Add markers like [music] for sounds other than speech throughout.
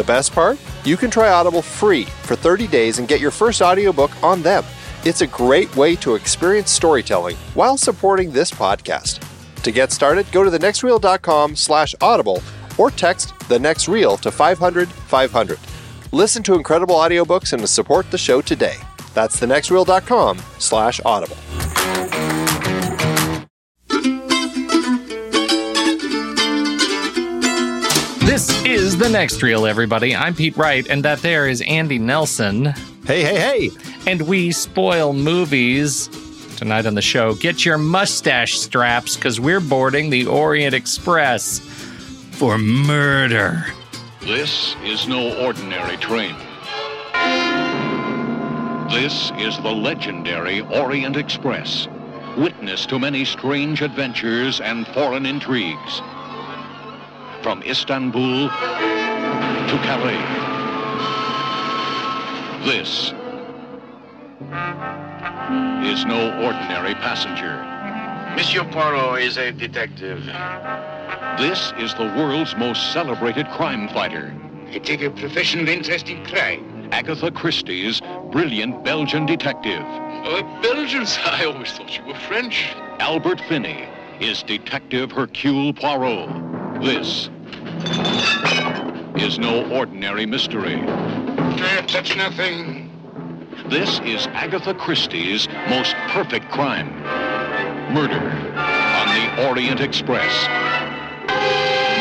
The best part? You can try Audible free for 30 days and get your first audiobook on them. It's a great way to experience storytelling while supporting this podcast. To get started, go to thenextreel.com slash audible or text the next reel to 500 500. Listen to incredible audiobooks and support the show today. That's thenextreel.com slash audible. This is the next reel, everybody. I'm Pete Wright, and that there is Andy Nelson. Hey, hey, hey. And we spoil movies tonight on the show. Get your mustache straps because we're boarding the Orient Express for murder. This is no ordinary train. This is the legendary Orient Express, witness to many strange adventures and foreign intrigues. From Istanbul to Calais. This is no ordinary passenger. Monsieur Poirot is a detective. This is the world's most celebrated crime fighter. I take a professional interest in crime. Agatha Christie's brilliant Belgian detective. Oh, Belgians? [laughs] I always thought you were French. Albert Finney is Detective Hercule Poirot. This is no ordinary mystery. I touch nothing. This is Agatha Christie's most perfect crime. Murder on the Orient Express.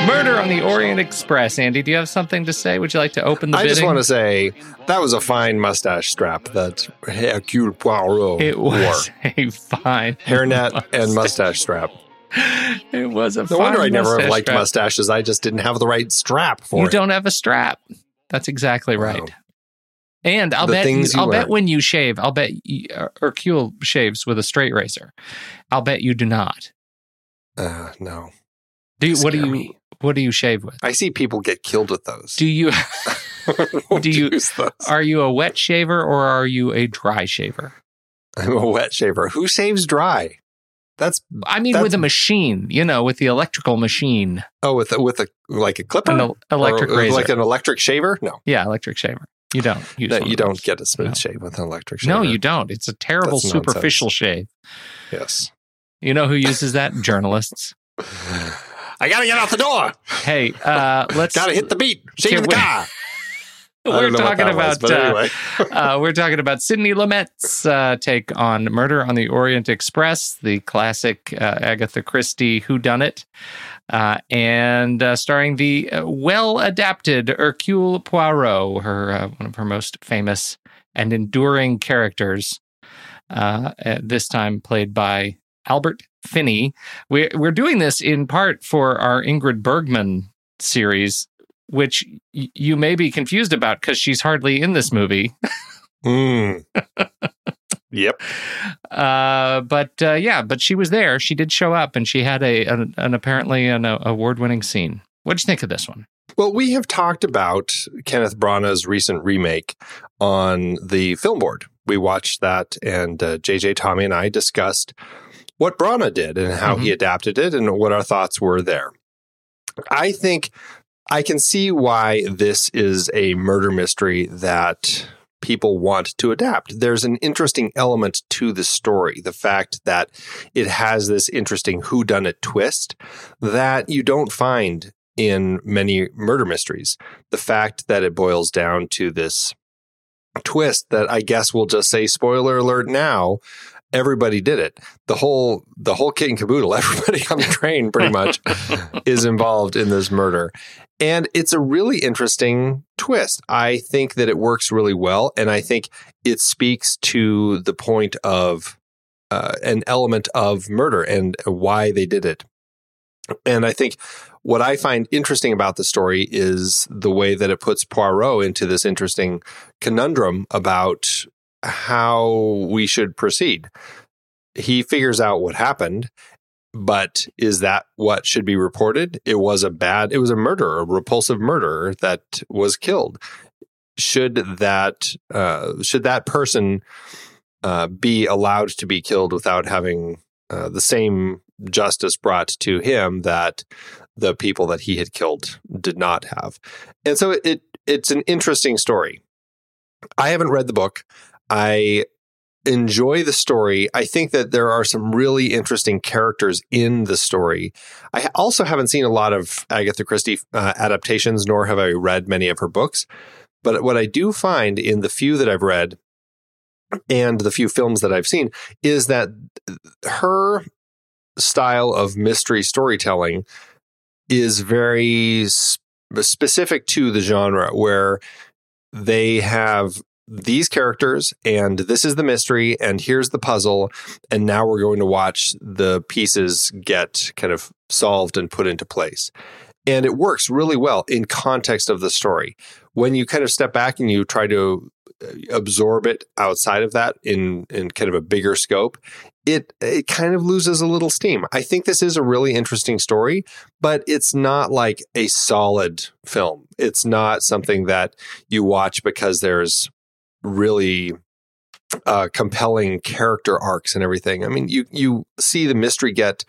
Murder on the Orient Express. Andy, do you have something to say? Would you like to open the I bidding? just want to say that was a fine mustache strap that Hercule Poirot it wore. was [laughs] a fine Hairnet [laughs] and mustache strap. [laughs] It was a No wonder I never have liked strap. mustaches. I just didn't have the right strap for You it. You don't have a strap. That's exactly Wow. right. And I'll The bet you I'll bet when you shave, I'll bet you, uh, Hercule shaves with a straight razor. I'll bet you do not. Uh, no. Do you, what do you me. what do you shave with? I see people get killed with those. Do you [laughs] [laughs] do you- use those. are you a wet shaver or are you a dry shaver? I'm a wet shaver. Who saves dry? That's I mean That's- with a machine, you know, with the electrical machine, oh with a, with a like a clipper, an el- electric Or, razor. like an electric shaver. No, yeah, electric shaver. You don't use no you don't those. get a smooth No. shave with an electric shaver. No, you don't. It's a terrible That's nonsense. superficial shave. Yes. You know who uses that? [laughs] Journalists. I gotta get out the door. Hey, uh, [laughs] let's Gotta hit the beat. Shave the car. We're don't know what talking that was, about but uh, [laughs] uh, we're talking about Sidney Lumet's uh, take on Murder on the Orient Express, the classic uh, Agatha Christie whodunit, uh, and uh, starring the uh, well-adapted Hercule Poirot, her uh, one of her most famous and enduring characters. Uh, uh, this time played by Albert Finney. We're we're doing this in part for our Ingrid Bergman series. Which y- you may be confused about because she's hardly in this movie. [laughs] Mm. yep. Uh, but uh, yeah, but she was there. She did show up, and she had a an, an apparently an uh, award-winning scene. What'd you think of this one? Well, we have talked about Kenneth Branagh's recent remake on the film board. We watched that, and uh, JJ, Tommy, and I discussed what Branagh did and how he adapted it and what our thoughts were there. I think I can see why this is a murder mystery that people want to adapt. There's an interesting element to the story. The fact that it has this interesting whodunit twist that you don't find in many murder mysteries. The fact that it boils down to this twist that I guess we'll just say spoiler alert now everybody did it. The whole the whole kit and caboodle [laughs] everybody on the train pretty much [laughs] is involved in this murder. And it's a really interesting twist. I think that it works really well and i think it speaks to the point of uh, an element of murder and why they did it. And I think what I find interesting about the story is the way that it puts Poirot into this interesting conundrum about how we should proceed. He figures out what happened, but is that what should be reported? It was a bad, it was a murder, a repulsive murder that was killed. Should that uh, should that person uh, be allowed to be killed without having uh, the same justice brought to him that the people that he had killed did not have. And so it it's an interesting story. I haven't read the book. I enjoy the story. I think that there are some really interesting characters in the story. I also haven't seen a lot of Agatha Christie uh, adaptations, nor have I read many of her books. But what I do find in the few that I've read and the few films that I've seen is that her style of mystery storytelling is very sp- specific to the genre where they have these characters and this is the mystery and here's the puzzle and now we're going to watch the pieces get kind of solved and put into place. And it works really well in context of the story. When you kind of step back and you try to uh, absorb it outside of that in in kind of a bigger scope it it kind of loses a little steam. I think this is a really interesting story but it's not like a solid film. It's not something that you watch because there's really uh, compelling character arcs and everything. I mean, you you see the mystery get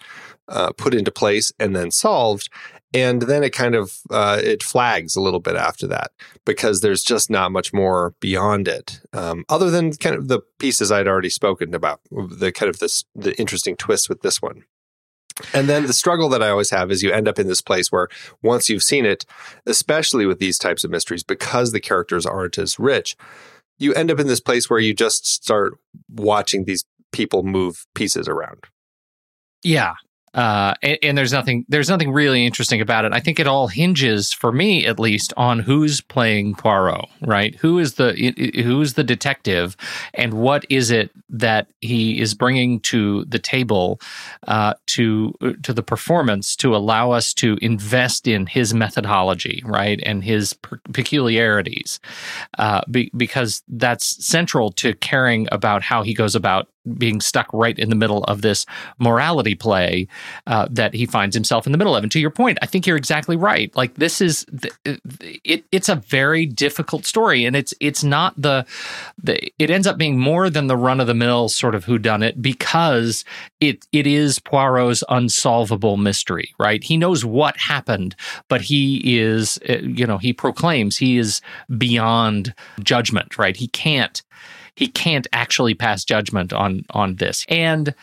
uh, put into place and then solved, and then it kind of uh, it flags a little bit after that because there's just not much more beyond it, um, other than kind of the pieces I'd already spoken about. The kind of this the interesting twist with this one. And then the struggle that I always have is you end up in this place where once you've seen it, especially with these types of mysteries, because the characters aren't as rich, you end up in this place where you just start watching these people move pieces around. Yeah, uh, and, and, there's nothing there's nothing really interesting about it. I think it all hinges, for me at least, on who's playing Poirot, right? Who is the who is the detective, and what is it that he is bringing to the table uh, to to the performance to allow us to invest in his methodology, right, and his per- peculiarities, uh, be, because that's central to caring about how he goes about being stuck right in the middle of this morality play uh, that he finds himself in the middle of. And to your point, I think you're exactly right. Like this is it. It's a very difficult story, and it's it's not the, the it ends up being more than the run of the mill sort of who done it because it it is Poirot's unsolvable mystery. Right? He knows what happened, but he is uh, you know he proclaims he is beyond judgment. Right? He can't he can't actually pass judgment on on this. And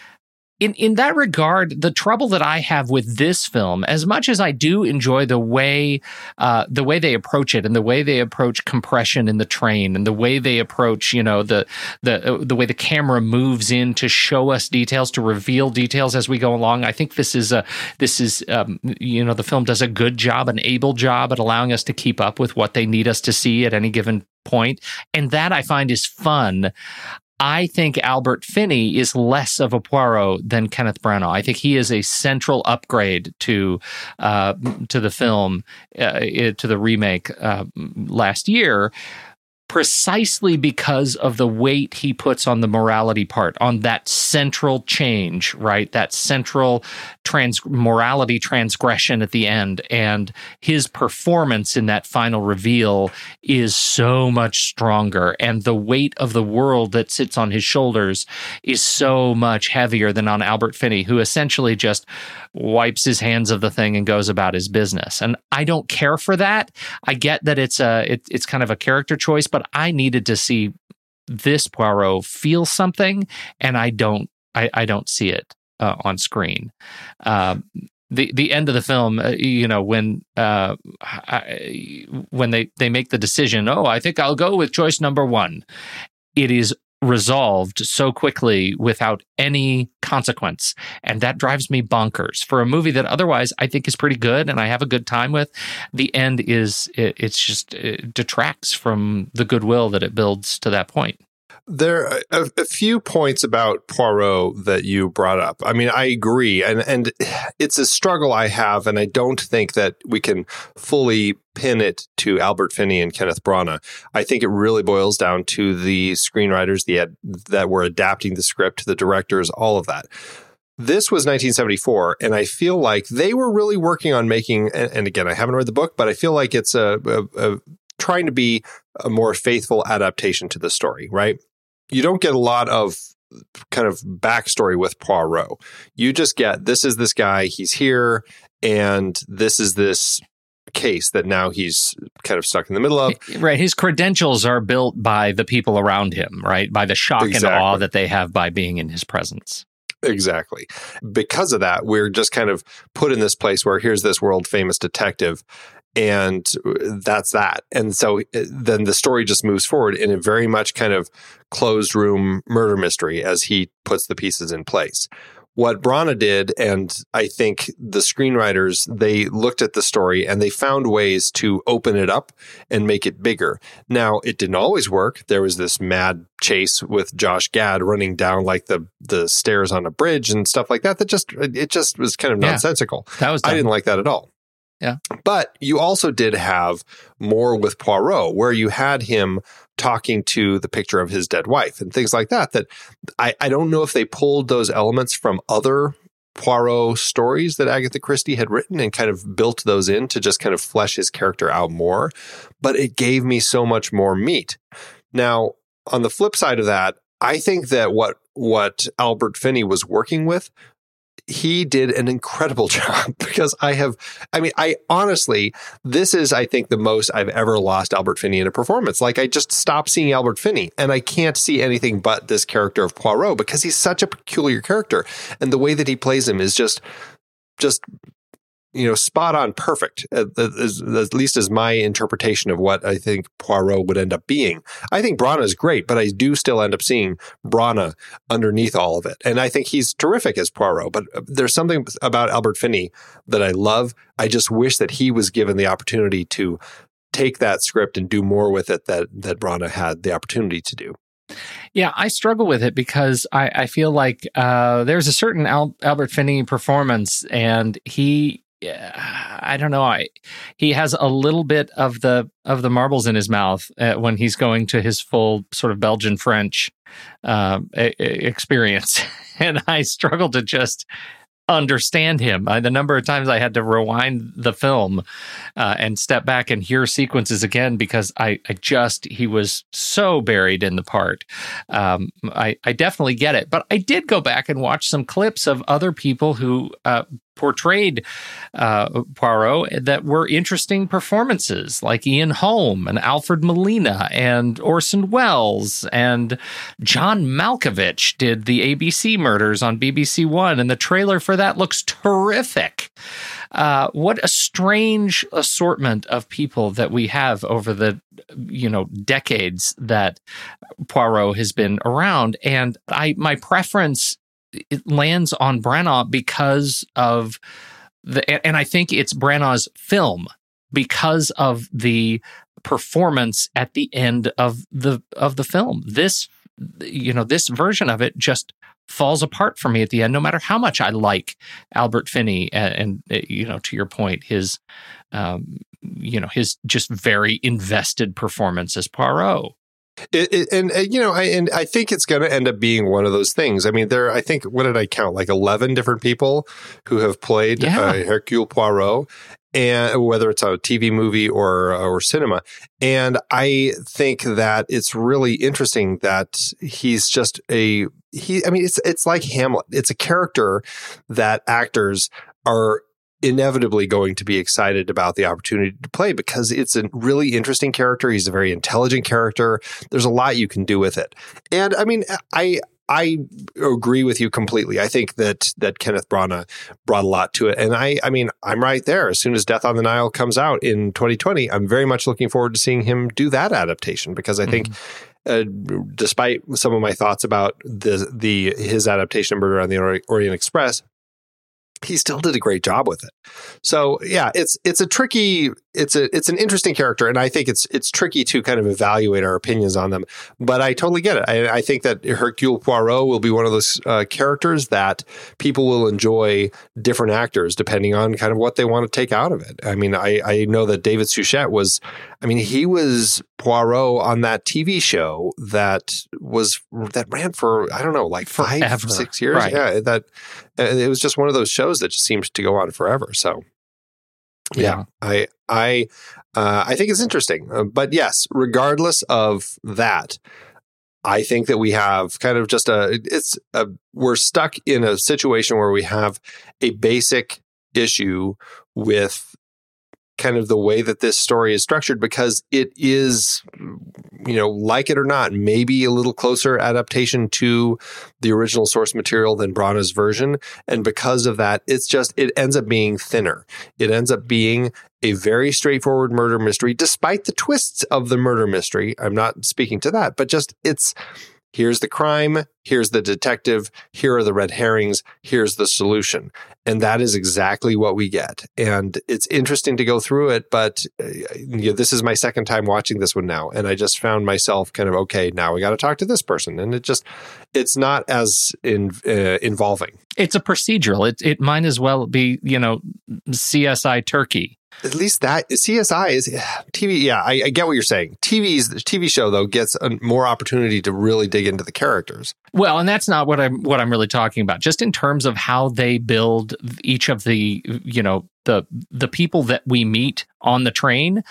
in in that regard, the trouble that I have with this film, as much as I do enjoy the way uh, the way they approach it and the way they approach compression in the train and the way they approach, you know, the the uh, the way the camera moves in to show us details to reveal details as we go along, I think this is a this is um, you know the film does a good job, an able job at allowing us to keep up with what they need us to see at any given point, and that I find is fun. I think Albert Finney is less of a Poirot than Kenneth Branagh. I think he is a central upgrade to uh, to the film, uh, to the remake uh, last year precisely because of the weight he puts on the morality part, on that central change, right? That central trans morality transgression at the end. And his performance in that final reveal is so much stronger. And the weight of the world that sits on his shoulders is so much heavier than on Albert Finney, who essentially just wipes his hands of the thing and goes about his business. And I don't care for that. I get that it's a it, it's kind of a character choice, but I needed to see this Poirot feel something, and I don't I, I don't see it uh, on screen. Um, the the end of the film, uh, you know, when uh, I, when they they make the decision, oh, I think I'll go with choice number one. It is resolved so quickly without any consequence. And that drives me bonkers. For a movie that otherwise I think is pretty good and I have a good time with, the end is, it, it's just, it detracts from the goodwill that it builds to that point. There are a, few points about Poirot that you brought up. I mean, I agree, and and it's a struggle I have, and I don't think that we can fully pin it to Albert Finney and Kenneth Branagh. I think it really boils down to the screenwriters, the ad, that were adapting the script, the directors, all of that. This was 1974, and I feel like they were really working on making. And, and again, I haven't read the book, but I feel like it's a, a, a trying to be a more faithful adaptation to the story, right? You don't get a lot of kind of backstory with Poirot. You just get this is this guy, he's here, and this is this case that now he's kind of stuck in the middle of. Eh, right. His credentials are built by the people around him, right? By the shock exactly. and awe that they have by being in his presence. Exactly. Because of that, we're just kind of put in this place where here's this world famous detective and that's that. And so uh, then the story just moves forward in a very much kind of closed room murder mystery as he puts the pieces in place. What Branagh did, and I think the screenwriters, they looked at the story and they found ways to open it up and make it bigger. Now, it didn't always work. There was this mad chase with Josh Gad running down like the the stairs on a bridge and stuff like that. That just it just was kind of nonsensical. Yeah, that was dumb. I didn't like that at all. Yeah. But you also did have more with Poirot, where you had him talking to the picture of his dead wife and things like that. That I, I don't know if they pulled those elements from other Poirot stories that Agatha Christie had written and kind of built those in to just kind of flesh his character out more. But it gave me so much more meat. Now, on the flip side of that, I think that what what Albert Finney was working with he did an incredible [laughs] job because I have, I mean, I honestly, this is, I think, the most I've ever lost Albert Finney in a performance. Like, I just stopped seeing Albert Finney and I can't see anything but this character of Poirot because he's such a peculiar character. And the way that he plays him is just, just you know, spot on perfect, at, at, least as my interpretation of what I think Poirot would end up being. I think Branagh is great, but I do still end up seeing Branagh underneath all of it. And I think he's terrific as Poirot, but uh, there's something about Albert Finney that I love. I just wish that he was given the opportunity to take that script and do more with it that, that Branagh had the opportunity to do. Yeah, I struggle with it because I, I feel like uh, there's a certain Al- Albert Finney performance, and he I don't know. I, he has a little bit of the of the marbles in his mouth uh, when he's going to his full sort of Belgian French uh, experience, [laughs] and I struggle to just understand him. Uh, the number of times I had to rewind the film uh, and step back and hear sequences again because I, I just he was so buried in the part. Um, I I definitely get it, but I did go back and watch some clips of other people who uh, portrayed uh, Poirot that were interesting performances, like Ian Holm and Alfred Molina and Orson Welles and John Malkovich did the ABC murders on BBC One, and the trailer for that looks terrific. Uh, what a strange assortment of people that we have over the you know decades that Poirot has been around, and I my preference it lands on Branagh because of the, and I think it's Branagh's film because of the performance at the end of the of the film. This, you know, this version of it just falls apart for me at the end. No matter how much I like Albert Finney, and, and you know, to your point, his, um, you know, his just very invested performance as Poirot. It, it, and uh, you know, I and I think it's going to end up being one of those things. I mean, there. I think what did I count? Like eleven different people who have played yeah. uh, Hercule Poirot, and whether it's a TV movie or or cinema. And I think that it's really interesting that he's just a he. I mean, it's it's like Hamlet. It's a character that actors are inevitably going to be excited about the opportunity to play because it's a really interesting character. He's a very intelligent character. There's a lot you can do with it. And I mean, I I agree with you completely. I think that that Kenneth Branagh brought a lot to it, and I, I mean, I'm right there. As soon as Death on the Nile comes out in 2020, I'm very much looking forward to seeing him do that adaptation because I mm-hmm. think uh, despite some of my thoughts about the the his adaptation of Murder on the Orient Express, he still did a great job with it. So yeah, it's it's a tricky it's a it's an interesting character, and I think it's it's tricky to kind of evaluate our opinions on them. But I totally get it. I, I think that Hercule Poirot will be one of those uh, characters that people will enjoy different actors depending on kind of what they want to take out of it. I mean, I I know that David Suchet was, I mean, he was Poirot on that TV show that was that ran for I don't know like five Forever. six years. Right. Yeah, that uh, it was just one of those shows that just seemed to go on forever. So yeah, Yeah. I I uh, I think it's interesting. Uh, but yes, regardless of that, I think that we have kind of just a it's a we're stuck in a situation where we have a basic issue with kind of the way that this story is structured because it is you know like it or not maybe a little closer adaptation to the original source material than Branagh's version. And because of that it's just it ends up being thinner. It ends up being a very straightforward murder mystery despite the twists of the murder mystery. I'm not speaking to that but just it's here's the crime. Here's the detective. Here are the red herrings. Here's the solution. And that is exactly what we get. And it's interesting to go through it but uh, you know, this is my second time watching this one now and i just found myself kind of okay now we got to talk to this person. And it just it's not as in, uh, involving. It's a procedural. It it might as well be you know CSI Turkey. At least that CSI is TV. Yeah, I, I get what you're saying. TV's TV show though gets a, more opportunity to really dig into the characters. Well, and that's not what I'm what I'm really talking about. Just in terms of how they build each of the you know the the people that we meet on the train.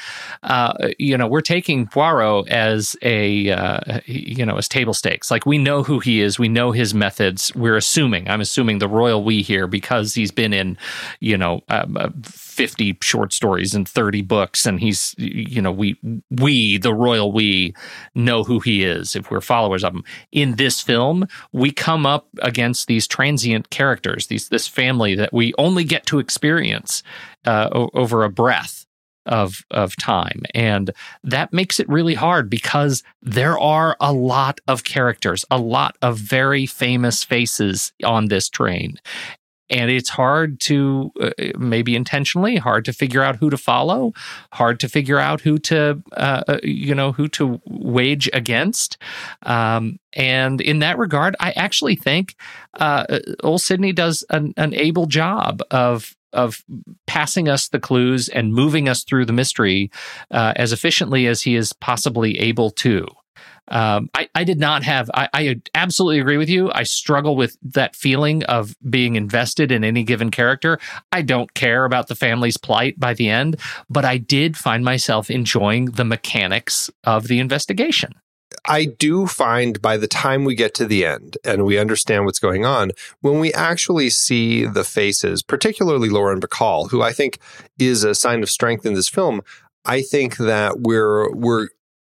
Uh, you know, we're taking Poirot as a uh, you know as table stakes. Like we know who he is, we know his methods. We're assuming. I'm assuming the royal we here because he's been in you know um, uh, 50 short stories and 30 books, and he's you know we we the royal we know who he is if we're followers of him. In this film, we come up against these transient characters, these this family that we only get to experience uh, o- over a breath of of time, and that makes it really hard because there are a lot of characters, a lot of very famous faces on this train. And it's hard to, uh, maybe intentionally, hard to figure out who to follow, hard to figure out who to, uh, uh, you know, who to wage against. Um, and in that regard, I actually think uh, old Sidney does an, an able job of of passing us the clues and moving us through the mystery uh, as efficiently as he is possibly able to. Um, I, I did not have, I, I absolutely agree with you. I struggle with that feeling of being invested in any given character. I don't care about the family's plight by the end, but I did find myself enjoying the mechanics of the investigation. I do find by the time we get to the end and we understand what's going on, when we actually see the faces, particularly Lauren Bacall, who I think is a sign of strength in this film, I think that we're we're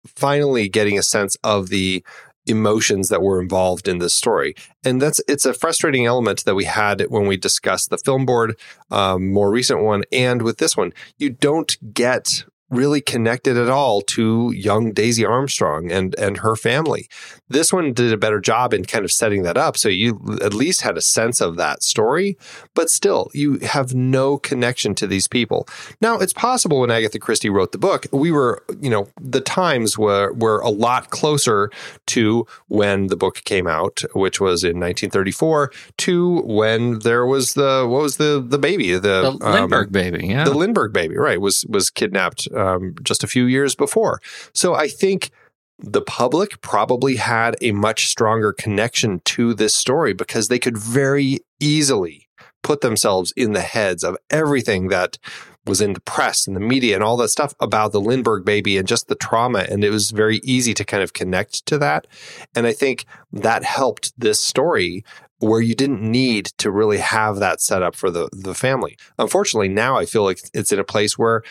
finally getting a sense of the emotions that were involved in this story. And that's it's a frustrating element that we had when we discussed the film board um, more recent one and with this one. You don't get really connected at all to young Daisy Armstrong and and her family. This one did a better job in kind of setting that up so you at least had a sense of that story, but still you have no connection to these people. Now, it's possible when Agatha Christie wrote the book, we were, you know, the times were were a lot closer to when the book came out, which was in 1934, to when there was the what was the the baby, the, The um, Lindbergh baby, yeah. the Lindbergh baby, right, was was kidnapped um, just a few years before. So I think the public probably had a much stronger connection to this story because they could very easily put themselves in the heads of everything that was in the press and the media and all that stuff about the Lindbergh baby and just the trauma. And it was very easy to kind of connect to that. And I think that helped this story where you didn't need to really have that set up for the, the family. Unfortunately, now I feel like it's in a place where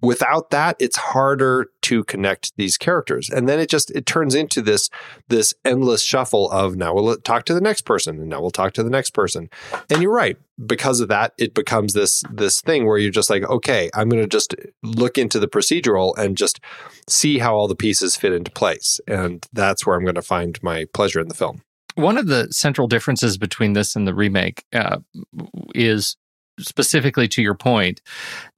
without that it's harder to connect these characters. And then it just it turns into this this endless shuffle of now we'll talk to the next person and now we'll talk to the next person. And you're right because of that it becomes this this thing where you're just like okay i'm going to just look into the procedural and just see how all the pieces fit into place. And that's where i'm going to find my pleasure in the film. One of the central differences between this and the remake uh, is specifically to your point,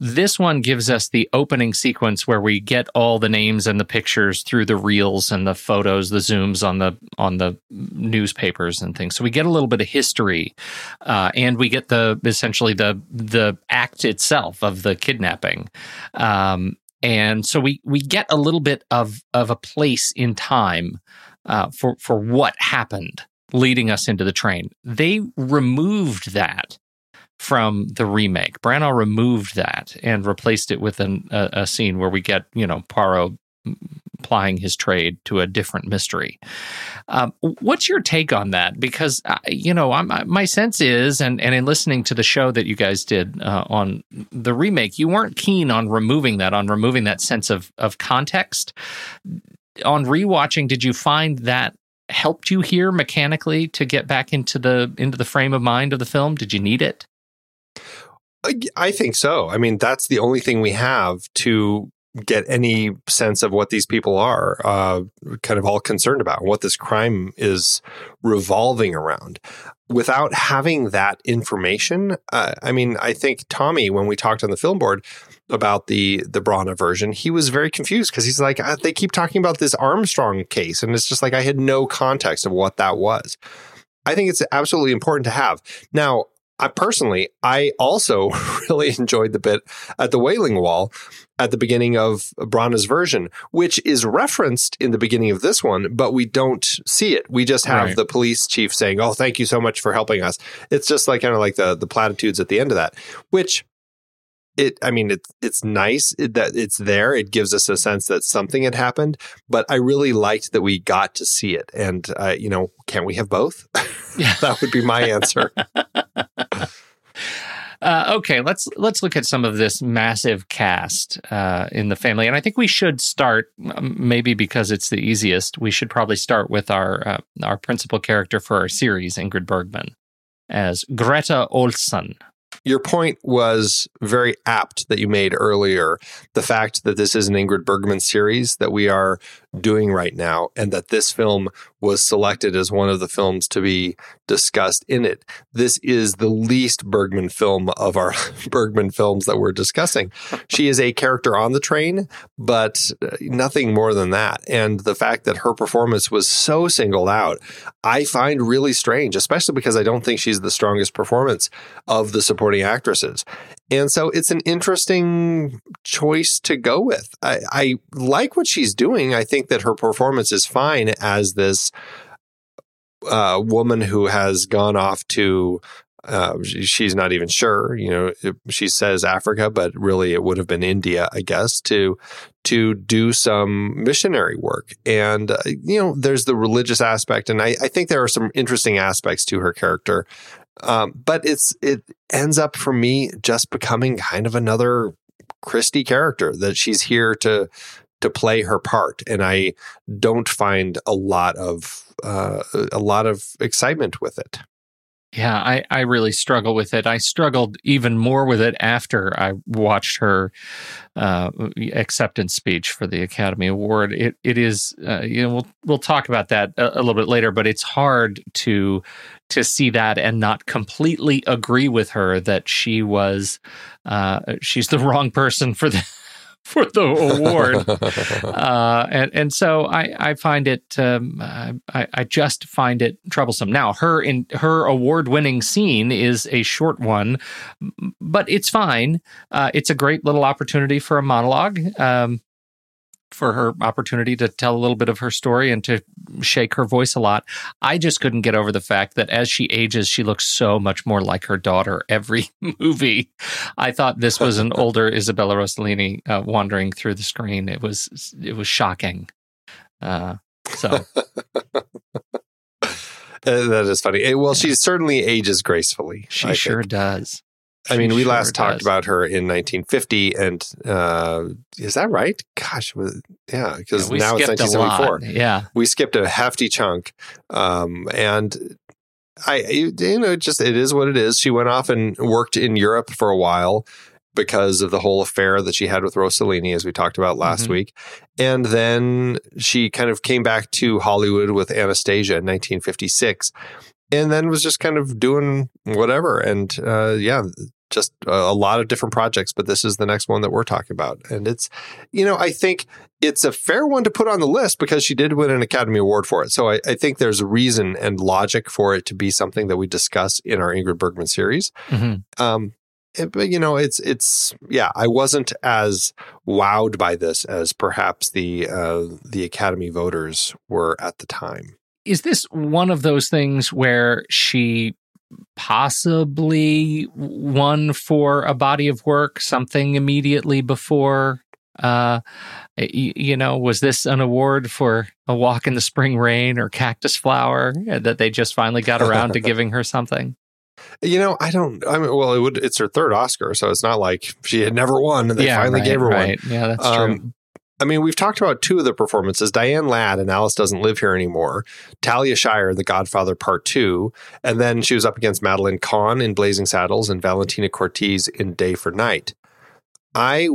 this one gives us the opening sequence where we get all the names and the pictures through the reels and the photos, the zooms on the on the newspapers and things. So we get a little bit of history, uh, and we get the essentially the the act itself of the kidnapping. Um, and so we we get a little bit of of a place in time uh, for for what happened leading us into the train. They removed that from the remake. Branagh removed that and replaced it with an, a, a, scene where we get, you know, Poirot plying his trade to a different mystery. Um, what's your take on that? Because uh, you know, I'm, my sense is, and and in listening to the show that you guys did uh, on the remake, you weren't keen on removing that, on removing that sense of of context. On rewatching, did you find that helped you here mechanically to get back into the into the frame of mind of the film? Did you need it? I think so. I mean, that's the only thing we have to get any sense of what these people are uh, kind of all concerned about, what this crime is revolving around. Without having that information, uh, I mean, I think Tommy, when we talked on the film board about the the Branagh version, he was very confused because he's like, uh, they keep talking about this Armstrong case, and it's just like I had no context of what that was. I think it's absolutely important to have. Now, I personally, I also [laughs] really enjoyed the bit at the Wailing Wall at the beginning of Branagh's version, which is referenced in the beginning of this one, but we don't see it. We just have right. the police chief saying, "Oh, thank you so much for helping us." It's just like kind of like the the platitudes at the end of that, which it i mean it's it's nice that it's there it gives us a sense that something had happened but i really liked that we got to see it and uh, you know can we have both [laughs] that would be my [laughs] answer uh, okay, let's let's look at some of this massive cast uh, in the family, and I think we should start maybe because it's the easiest. We should probably start with our uh, our principal character for our series, Ingrid Bergman, as Greta Ohlsson, your point was very apt that you made earlier. The fact that this is an Ingrid Bergman series that we are doing right now, and that this film was selected as one of the films to be discussed in it. This is the least Bergman film of our [laughs] Bergman films that we're discussing. She is a character on the train, but uh, nothing more than that. And the fact that her performance was so singled out, I find really strange, especially because I don't think she's the strongest performance of the supporting actresses. And so it's an interesting choice to go with. I, I like what she's doing. I think that her performance is fine as this uh, woman who has gone off to uh, she's not even sure. You know, she says Africa, but really it would have been India, I guess, to to do some missionary work. And uh, you know, there's the religious aspect, and I, I, think there are some interesting aspects to her character. Um, but it's it ends up for me just becoming kind of another Christie character that she's here to to play her part, and I don't find a lot of uh, a lot of excitement with it. Yeah, I, I really struggle with it. I struggled even more with it after I watched her uh, acceptance speech for the Academy Award. It it is uh, you know we'll we'll talk about that a, a, little bit later, but it's hard to to see that and not completely agree with her that she was uh, she's the wrong person for the for the award. [laughs] uh, and, and so I, I find it, um, I, I just find it troublesome. Now, her in her award winning scene is a short one, but it's fine. Uh, it's a great little opportunity for a monologue. Um, for her opportunity to tell a little bit of her story and to shake her voice a lot. I just couldn't get over the fact that as she ages, she looks so much more like her daughter every [laughs] movie. I thought this was an older [laughs] Isabella Rossellini uh, wandering through the screen. It was it was shocking. Uh, so. [laughs] that is funny. Well, she certainly ages gracefully. She I sure think. does. I mean, we sure last talked about her in 1950, and uh, is that right? Gosh, was, yeah, because yeah, now it's 1974. Yeah, we skipped a hefty chunk, um, and I, you know, just it is what it is. She went off and worked in Europe for a while, because of the whole affair that she had with Rossellini, as we talked about last Mhm. week. And then she kind of came back to Hollywood with Anastasia in 1956 and then was just kind of doing whatever. And uh, yeah, just a, lot of different projects. But this is the next one that we're talking about. And it's, you know, I think it's a fair one to put on the list because she did win an Academy Award for it. So I, I think there's a reason and logic for it to be something that we discuss in our Ingrid Bergman series. Mhm. Um, it- but you know, it's it's yeah. I wasn't as wowed by this as perhaps the uh, the Academy voters were at the time. Is this one of those things where she possibly one for a body of work, something immediately before? Uh, you know, was this an award for a walk in the spring rain or cactus flower uh, that they just finally got around to giving her something? You know, I don't. I mean, well, it would. It's her third Oscar, so it's not like she had never won and they finally right, gave her one. Yeah, that's true. I mean, we've talked about two of the performances Diane Ladd and Alice Doesn't Live Here Anymore, Talia Shire, The Godfather Part Two, and then she was up against Madeline Kahn in Blazing Saddles and Valentina Cortese in Day for Night. I,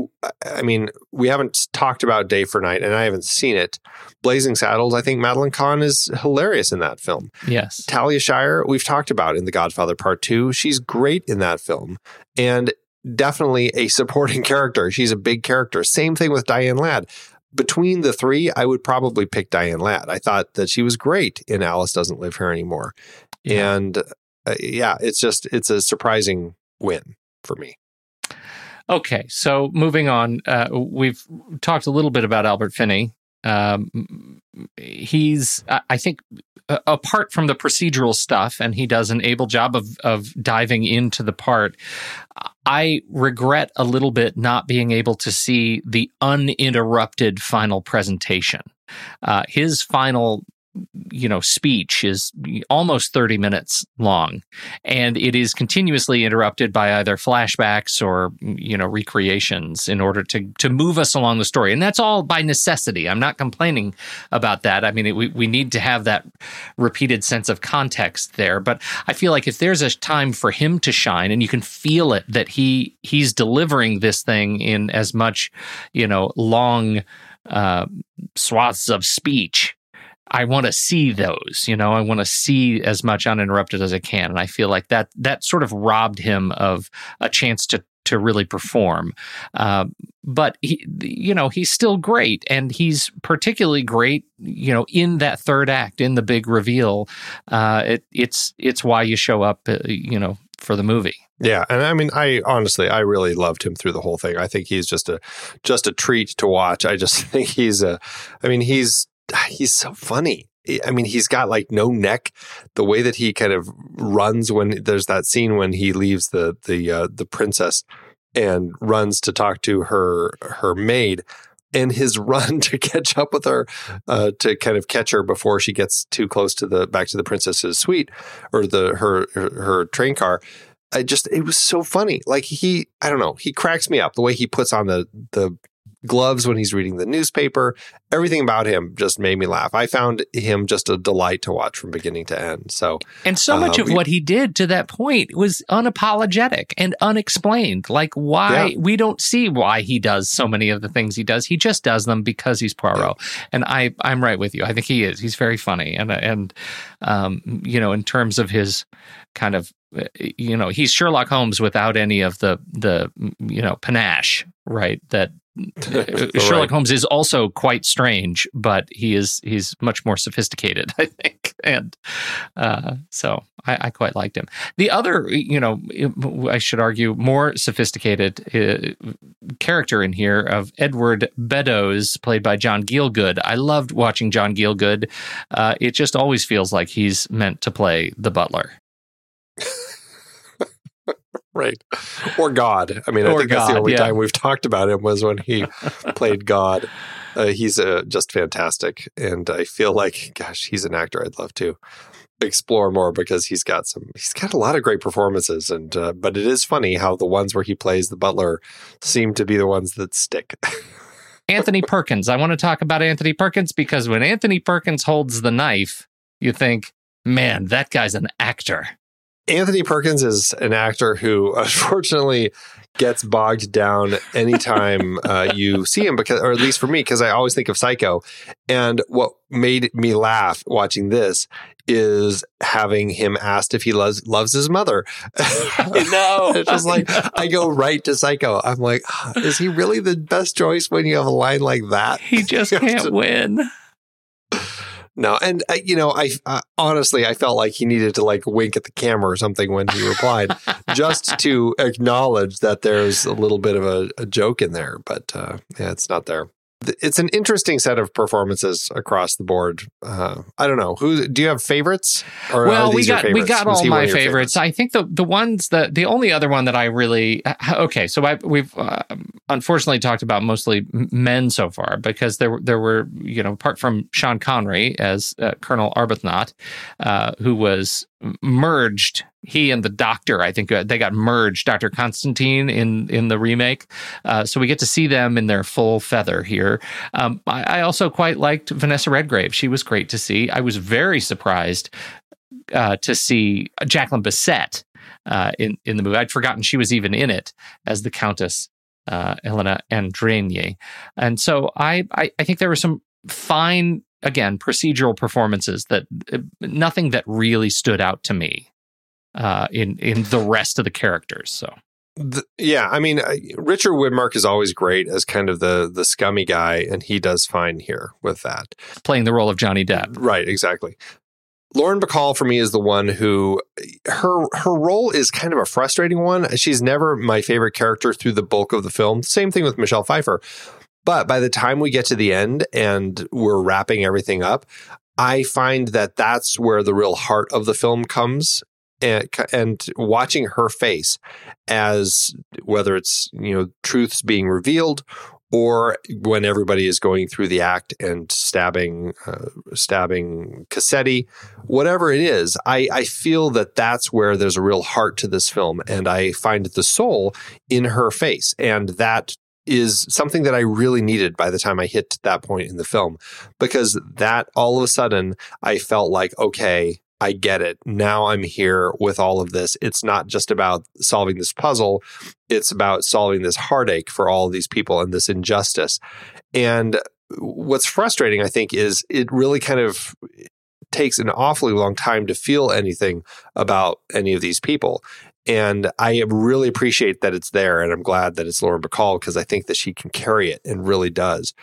I mean, we haven't talked about Day for Night, and I haven't seen it. Blazing Saddles, I think Madeline Kahn is hilarious in that film. Yes. Talia Shire, we've talked about in The Godfather Part Two. She's great in that film. And definitely a supporting [laughs] character. She's a big character. Same thing with Diane Ladd. Between the three, I would probably pick Diane Ladd. I thought that she was great in Alice Doesn't Live Here Anymore. Yeah. And uh, yeah, it's just, it's a surprising win for me. Okay, so moving on, uh, we've talked a little bit about Albert Finney. Um, he's, I think, apart from the procedural stuff, and he does an able job of of diving into the part. I regret a little bit not being able to see the uninterrupted final presentation. Uh, his final you know speech is almost 30 minutes long and it is continuously interrupted by either flashbacks or you know recreations in order to to move us along the story. And that's all by necessity. I'm not complaining about that. I mean it, we, we need to have that repeated sense of context there. But i feel like if there's a time for him to shine and you can feel it that he he's delivering this thing in as much you know long uh, swaths of speech I want to see those, you know, I want to see as much uninterrupted as I can. And I feel like that that sort of robbed him of a chance to to really perform. Uh, but he, you know, he's still great, and he's particularly great, you know, in that third act, in the big reveal. Uh, it, it's it's why you show up, uh, you know, for the movie. Yeah, and I mean, I honestly, I really loved him through the whole thing. I think he's just a just a treat to watch. I just [laughs] think he's a, I mean, he's [sighs] he's so funny. I mean, he's got like no neck. The way that he kind of runs when there's that scene when he leaves the the uh, the princess and runs to talk to her her maid, and his [laughs] run to catch up with her, uh, to kind of catch her before she gets too close to the back to the princess's suite or the her her, her train car. I just it was so funny. Like he, I don't know, he cracks me up the way he puts on the the gloves when he's reading the newspaper. Everything about him just made me laugh. I found him just a delight to watch from beginning to end. So, And so much Uh, of what he did to that point was unapologetic and unexplained. Like why Yeah. we don't see why he does so many of the things he does. He just does them because he's Poirot. And I I'm right with you. I think he is. He's very funny. And and um you know in terms of his kind of you know he's Sherlock Holmes without any of the the you know panache, right? That [laughs] Sherlock Right. Holmes is also quite strange, but he is he's much more sophisticated, [laughs] I think, and uh, so I, I quite liked him. The other, you know, I should argue, more sophisticated uh, character in here of Edward Beddoes, played by John Gielgud. I loved watching John Gielgud. Uh, it just always feels like he's meant to play the butler. [laughs] right. Or God. I mean, I Or think that's the only yeah. time we've talked about him was when he [laughs] played God. Uh, he's uh, just fantastic. And I feel like, gosh, he's an actor I'd love to explore more because he's got some, he's got a lot of great performances. And, uh, but it is funny how the ones where he plays the butler seem to be the ones that stick. [laughs] Anthony Perkins. I want to talk about Anthony Perkins because when Anthony Perkins holds the knife, you think, man, that guy's an actor. Anthony Perkins is an actor who, [laughs] unfortunately, gets bogged down anytime [laughs] uh, you see him because or at least for me because i always think of psycho. And what made me laugh watching this is having him asked if he loves loves his mother. [laughs] No. It's just like i go right to psycho. I'm like "Ah, is he really the best choice when you have a line like that? He just can't win no and uh, you know i uh, honestly i felt like he needed to like wink at the camera or something when he replied [laughs] just to acknowledge that there's a little bit of a, a joke in there, but uh, yeah, it's not there. It's an interesting set of performances across the board. Uh, I don't know who do you have favorites? Or well, we got we got Was all my your favorites. I think the the ones that the only other one that I really [laughs] okay. So I, we've uh, unfortunately talked about mostly men so far because there were- there were you know apart from Sean Connery as uh, Colonel Arbuthnot, uh, who was merged. He and the Doctor, I think uh, they got merged. Doctor Constantine in in the remake, uh, so we get to see them in their full feather here. Um, I, I also quite liked Vanessa Redgrave. She was great to see. I was very surprised uh, to see Jacqueline Bisset uh, in in the movie. I'd forgotten she was even in it as the Countess uh, Elena Andrenyi, and so I, I I think there were some fine again procedural performances that uh, nothing that really stood out to me uh, in in the rest of the characters. So The, yeah, I mean, Richard Widmark is always great as kind of the the scummy guy, and he does fine here with that. playing the role of Johnny Depp. Right, exactly. Lauren Bacall for me is the one who her her role is kind of a frustrating one. She's never my favorite character through the bulk of the film. Same thing with Michelle Pfeiffer. But by the time we get to the end and we're wrapping everything up, I find that that's where the real heart of the film comes. And, and watching her face as whether it's you know truths being revealed or when everybody is going through the act and stabbing uh, stabbing Cassetti, whatever it is, I, I feel that that's where there's a real heart to this film, and I find the soul in her face, and that is something that I really needed by the time I hit that point in the film, because that all of a sudden I felt like okay. I get it. Now I'm here with all of this. It's not just about solving this puzzle it's about solving this heartache for all these people and this injustice. And what's frustrating, I think, is it really kind of takes an awfully long time to feel anything about any of these people. And I really appreciate that it's there, and I'm glad that it's Lauren Bacall because I think that she can carry it and really does.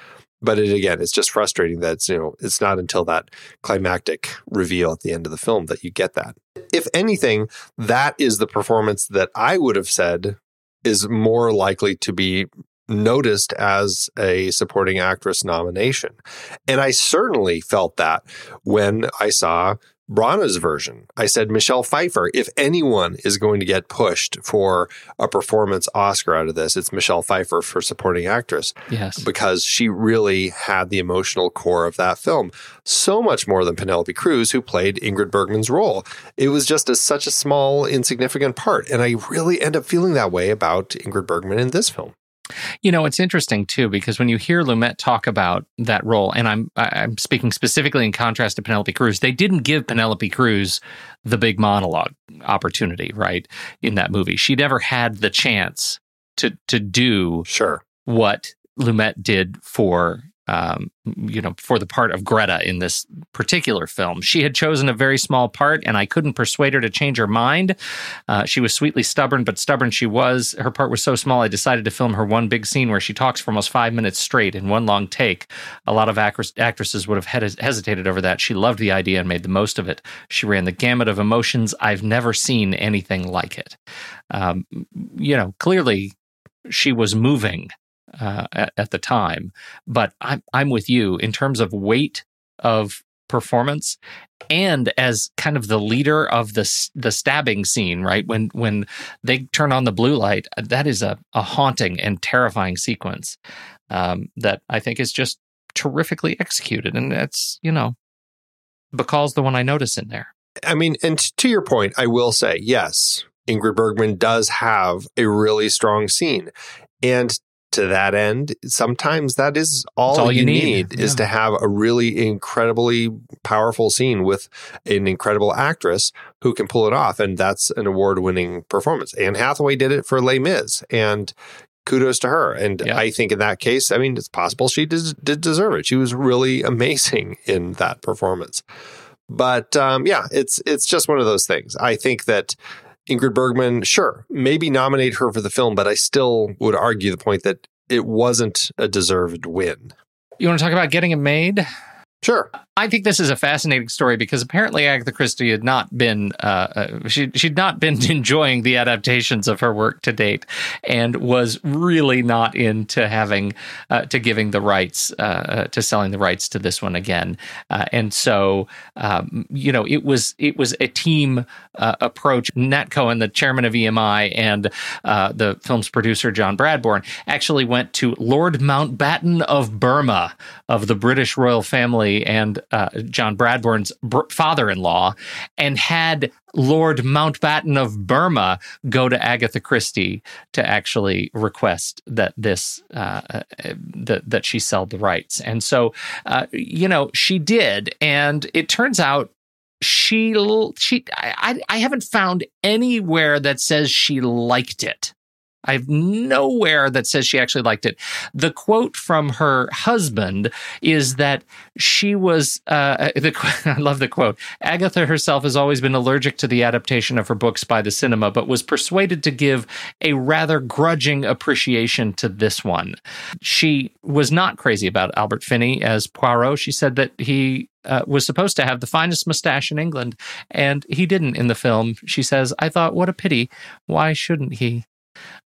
But it again, it's just frustrating that it's, you know it's not until that climactic reveal at the end of the film that you get that. If anything, that is the performance that I would have said is more likely to be noticed as a supporting actress nomination. And I certainly felt that when I saw Branagh's version. I said, Michelle Pfeiffer, if anyone is going to get pushed for a performance Oscar out of this, it's Michelle Pfeiffer for supporting actress Yes. because she really had the emotional core of that film. So much more than Penelope Cruz, who played Ingrid Bergman's role. It was just a, such a small, insignificant part. And I really end up feeling that way about Ingrid Bergman in this film. You know, it's interesting too because when you hear Lumet talk about that role, and I'm I'm speaking specifically in contrast to Penelope Cruz, they didn't give Penelope Cruz the big monologue opportunity, right? In that movie, she never had the chance to to do Sure. what Lumet did for um, you know for the part of Greta in this particular film. She had chosen a very small part, and I couldn't persuade her to change her mind. Uh, she was sweetly stubborn, but stubborn she was. Her part was so small, I decided to film her one big scene where she talks for almost five minutes straight in one long take. A lot of actress- actresses would have hes- hesitated over that. She loved the idea and made the most of it. She ran the gamut of emotions. I've never seen anything like it. Um, you know, clearly she was moving uh, at, at the time. But I'm I'm with you in terms of weight of performance and as kind of the leader of the the stabbing scene right when when they turn on the blue light uh, that is a, a haunting and terrifying sequence um, that i think is just terrifically executed and that's you know bacall's the one i notice in there I mean, and to your point, I will say, yes, Ingrid Bergman does have a really strong scene. And to that end, sometimes that is all, all you you need, need. is Yeah. to have a really incredibly powerful scene with an incredible actress who can pull it off. And that's an award winning performance. Anne Hathaway did it for Les Mis. And kudos to her. And Yeah. I think in that case, I mean, it's possible she did, did deserve it. She was really [laughs] amazing in that performance. But um, yeah, it's it's just one of those things. I think that Ingrid Bergman, sure, maybe nominate her for the film, but I still would argue the point that it wasn't a deserved win. You want to talk about getting it made? Sure. I think this is a fascinating story because apparently Agatha Christie had not been uh, uh, she she'd not been [laughs] enjoying the adaptations of her work to date, and was really not into having uh, to giving the rights uh, to selling the rights to this one again. Uh, and so um, you know it was it was a team uh, approach. Nat Cohen, the chairman of EMI, and uh, the film's producer John Brabourne actually went to Lord Mountbatten of Burma of the British royal family and uh, John Brabourne's br- father-in-law, and had Lord Mountbatten of Burma go to Agatha Christie to actually request that this uh, uh, that that she sell the rights. And so, uh, you know, she did, and it turns out she she I I haven't found anywhere that says she liked it. I've nowhere that says she actually liked it. The quote from her husband is that she was. Uh, [laughs] the, I love the quote. Agatha herself has always been allergic to the adaptation of her books by the cinema, but was persuaded to give a rather grudging appreciation to this one. She was not crazy about Albert Finney as Poirot. She said that he uh, was supposed to have the finest mustache in England, and he didn't in the film. She says, I thought, what a pity. Why shouldn't he?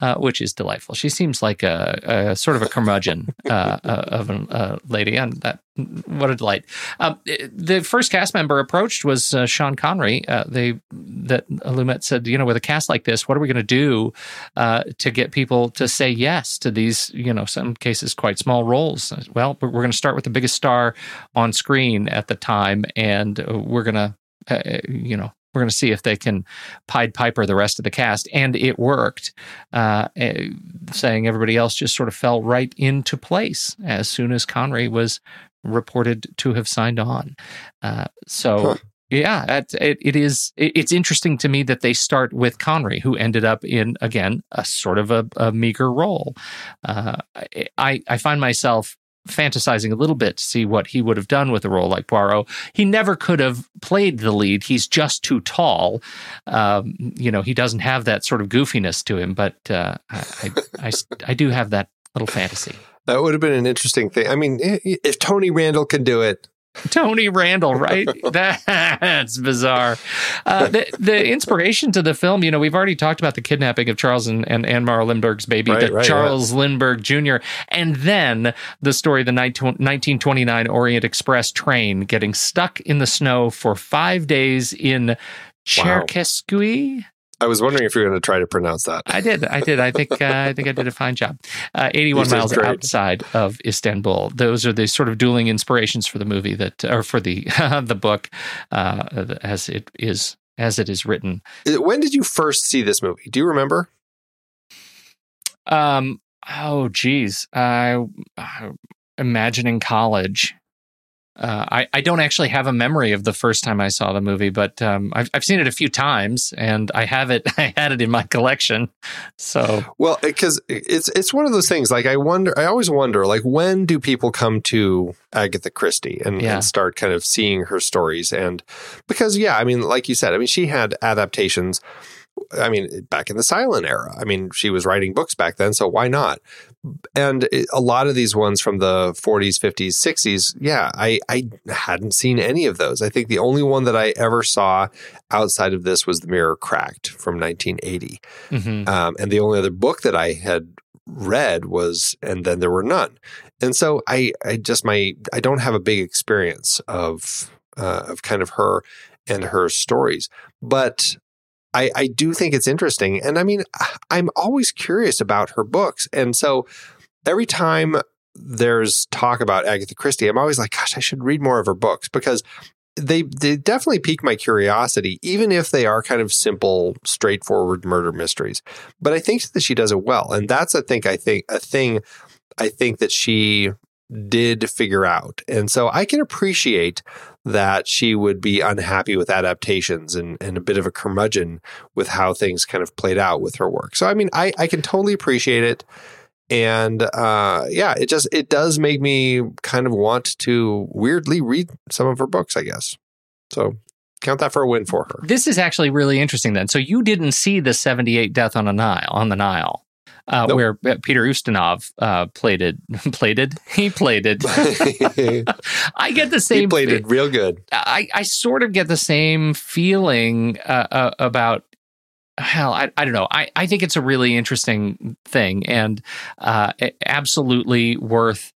Uh, which is delightful. She seems like a, a sort of a curmudgeon uh, uh, of a lady, and that what a delight. Um, the first cast member approached was uh, Sean Connery. Uh, they that Lumet said, you know, with a cast like this, what are we going to do uh, to get people to say yes to these, you know, some cases quite small roles? Well, we're going to start with the biggest star on screen at the time, and we're going to, uh, you know, we're going to see if they can Pied Piper the rest of the cast. And it worked, uh, eh, saying everybody else just sort of fell right into place as soon as Connery was reported to have signed on. Uh, so. Huh. Yeah, it, it, it is. It's interesting to me that they start with Connery, who ended up in again a sort of a, a meager role. Uh, I I find myself fantasizing a little bit to see what he would have done with a role like Poirot. He never could have played the lead. He's just too tall. Um, you know, he doesn't have that sort of goofiness to him, but uh, I, I, I, I do have that little fantasy. That would have been an interesting thing. I mean, if Tony Randall can do it, [laughs] Tony Randall, right? [laughs] That's bizarre. Uh, the, the inspiration to the film, you know, we've already talked about the kidnapping of Charles and, and Morrow Lindbergh's baby, Right, right, Charles Lindbergh Jr., and then the story of the 19- 1929 Orient Express train getting stuck in the snow for five days in Cherkesky. I was wondering if you were going to try to pronounce that. I did. I did. I think. Uh, I think I did a fine job. Uh, Eighty-one miles great. outside of Istanbul. Those are the sort of dueling inspirations for the movie that, or for the [laughs] the book, uh, as it is as it is written. When did you first see this movie? Do you remember? Um. Oh, geez. I uh, imagining college. Uh, I, I don't actually have a memory of the first time I saw the movie, but um, I've, I've seen it a few times, and I have it. [laughs] I had it in my collection. So Well, because it's it's one of those things. Like I wonder, I always wonder, like when do people come to Agatha Christie and, Yeah. and start kind of seeing her stories? And because yeah, I mean, like you said, I mean, she had adaptations. I mean, back in the silent era. I mean, she was writing books back then, so why not? And a lot of these ones from the 40s, 50s, 60s, yeah, I I hadn't seen any of those. I think the only one that I ever saw outside of this was The Mirror Cracked from 1980. mhm. Um, and the only other book that I had read was And Then There Were None. And so I, I just, my, I don't have a big experience of, uh, of kind of her and her stories. But I, I do think it's interesting. And I mean, [sighs] I'm always curious about her books. And so every time there's talk about Agatha Christie, I'm always like, gosh, I should read more of her books because they they definitely pique my curiosity, even if they are kind of simple, straightforward murder mysteries. But I think that she does it well, and that's I think I think a thing I think that she did figure out, and so I can appreciate that she would be unhappy with adaptations and, and a bit of a curmudgeon with how things kind of played out with her work. So I mean, I I can totally appreciate it and uh, yeah, it just it does make me kind of want to weirdly read some of her books, I guess. So count that for a win for her. This is actually really interesting. Then, so you didn't see the '78 Death on a Nile on the Nile. Uh, nope. Where uh, Peter Ustinov uh, played it, [laughs] played it. He played it. [laughs] [laughs] I get the same. He played it real good. I, I sort of get the same feeling uh, uh, about hell, I, I don't know. I, I think it's a really interesting thing and uh, absolutely worth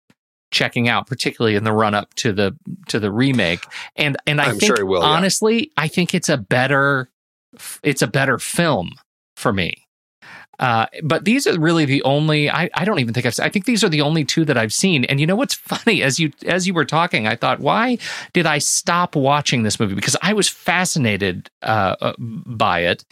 checking out, particularly in the run up to the to the remake. And and I I'm think sure will, honestly, yeah. I think it's a better it's a better film for me. Uh, but these are really the only I, I don't even think I've I think these are the only two that I've seen. And you know what's [laughs] funny as you as you were talking, I thought, why did I stop watching this movie? Because I was fascinated uh, uh by it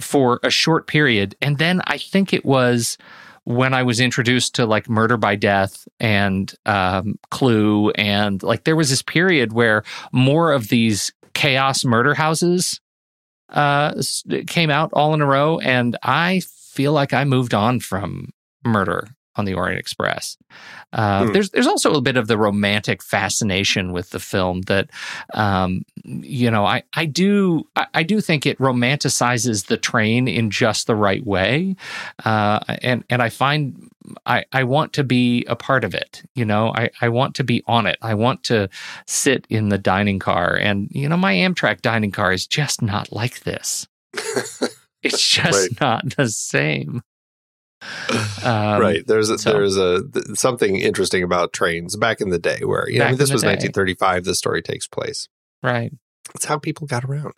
for a short period, and then I think it was when I was introduced to like Murder by Death and um, Clue, and like there was this period where more of these chaos murder houses uh, came out all in a row, and I feel like I moved on from murder on the Orient Express. Uh, mm. There's there's also a bit of the romantic fascination with the film that, um, you know, I I do I, I, do think it romanticizes the train in just the right way, uh, and and I find I I want to be a part of it. You know, I I want to be on it. I want to sit in the dining car, and you know, my Amtrak dining car is just not like this. [laughs] It's [laughs] just right. not the same. [sighs] Um, right. There's a, so, there's a something interesting about trains back in the day where you know I mean, this was 1935. The story takes place. Right. It's how people got around.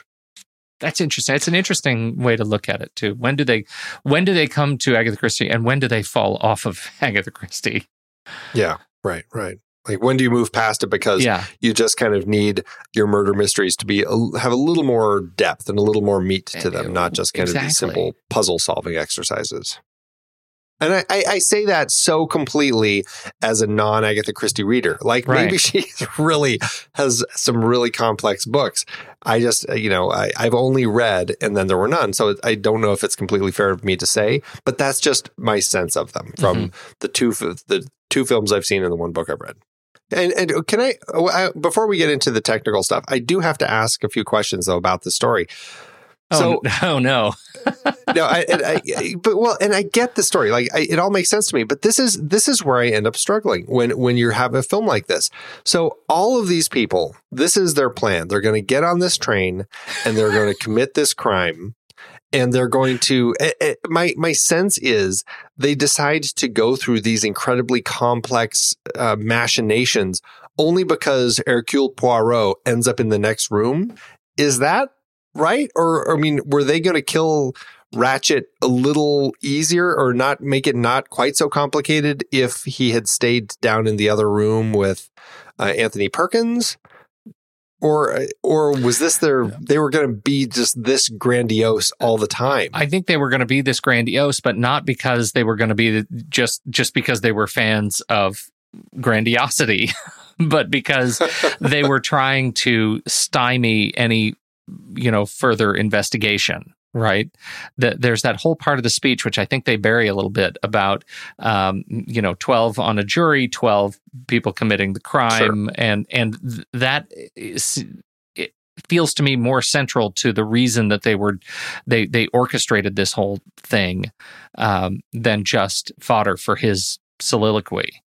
That's interesting. It's an interesting way to look at it too. When do they when do they come to Agatha Christie and when do they fall off of [laughs] Agatha Christie? Yeah. Right. Right. Like when do you move past it because yeah. you just kind of need your murder mysteries to be a, have a little more depth and a little more meat to them, not just kind exactly. of these simple puzzle solving exercises. And I, I, I, say that so completely as a non Agatha Christie reader. Like right. [laughs] maybe she really has some really complex books. I just, uh, you know, I, I've only read and then there were none. So I don't know if it's completely fair of me to say, but that's just my sense of them from mm-hmm. the two the two films I've seen and the one book I've read. And, and can I, uh, before we get into the technical stuff, I do have to ask a few questions though about the story. Oh, so, [laughs] oh no, [laughs] no, I, I, but well, and I get the story. Like, I, it all makes sense to me. But this is this is where I end up struggling when when you have a film like this. So all of these people, this is their plan. They're going to get on this train and they're going to commit this crime and they're going to eh, eh, my my sense is they decide to go through these incredibly complex uh, machinations only because Hercule Poirot ends up in the next room. Is that right? Or, or I mean were they going to kill Ratchett a little easier or not make it not quite so complicated if he had stayed down in the other room with uh, Anthony Perkins or or was this their they were going to be just this grandiose all the time? I think they were going to be this grandiose but not because they were going to be just just because they were fans of grandiosity [laughs] but because [laughs] they were trying to stymie any you know further investigation right that there's that whole part of the speech which i think they bury a little bit about um, you know 12 on a jury 12 people committing the crime sure. and and th- that is, it feels to me more central to the reason that they were they they orchestrated this whole thing um, than just fodder for his soliloquy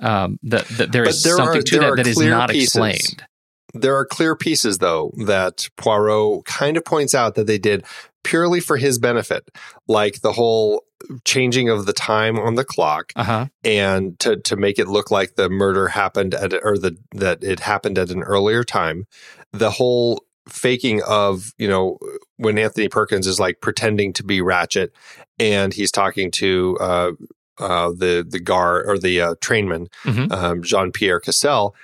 um, that, that there is there something are, to that that is not pieces. explained there are clear pieces, though, that Poirot kind of points out that they did purely for his benefit, like the whole changing of the time on the clock uh-huh. and to, to make it look like the murder happened at or the that it happened at an earlier time. The whole faking of you know when Anthony Perkins is like pretending to be Ratchett and he's talking to uh, uh, the the guard or the uh, trainman mm-hmm. um, Jean Pierre Cassel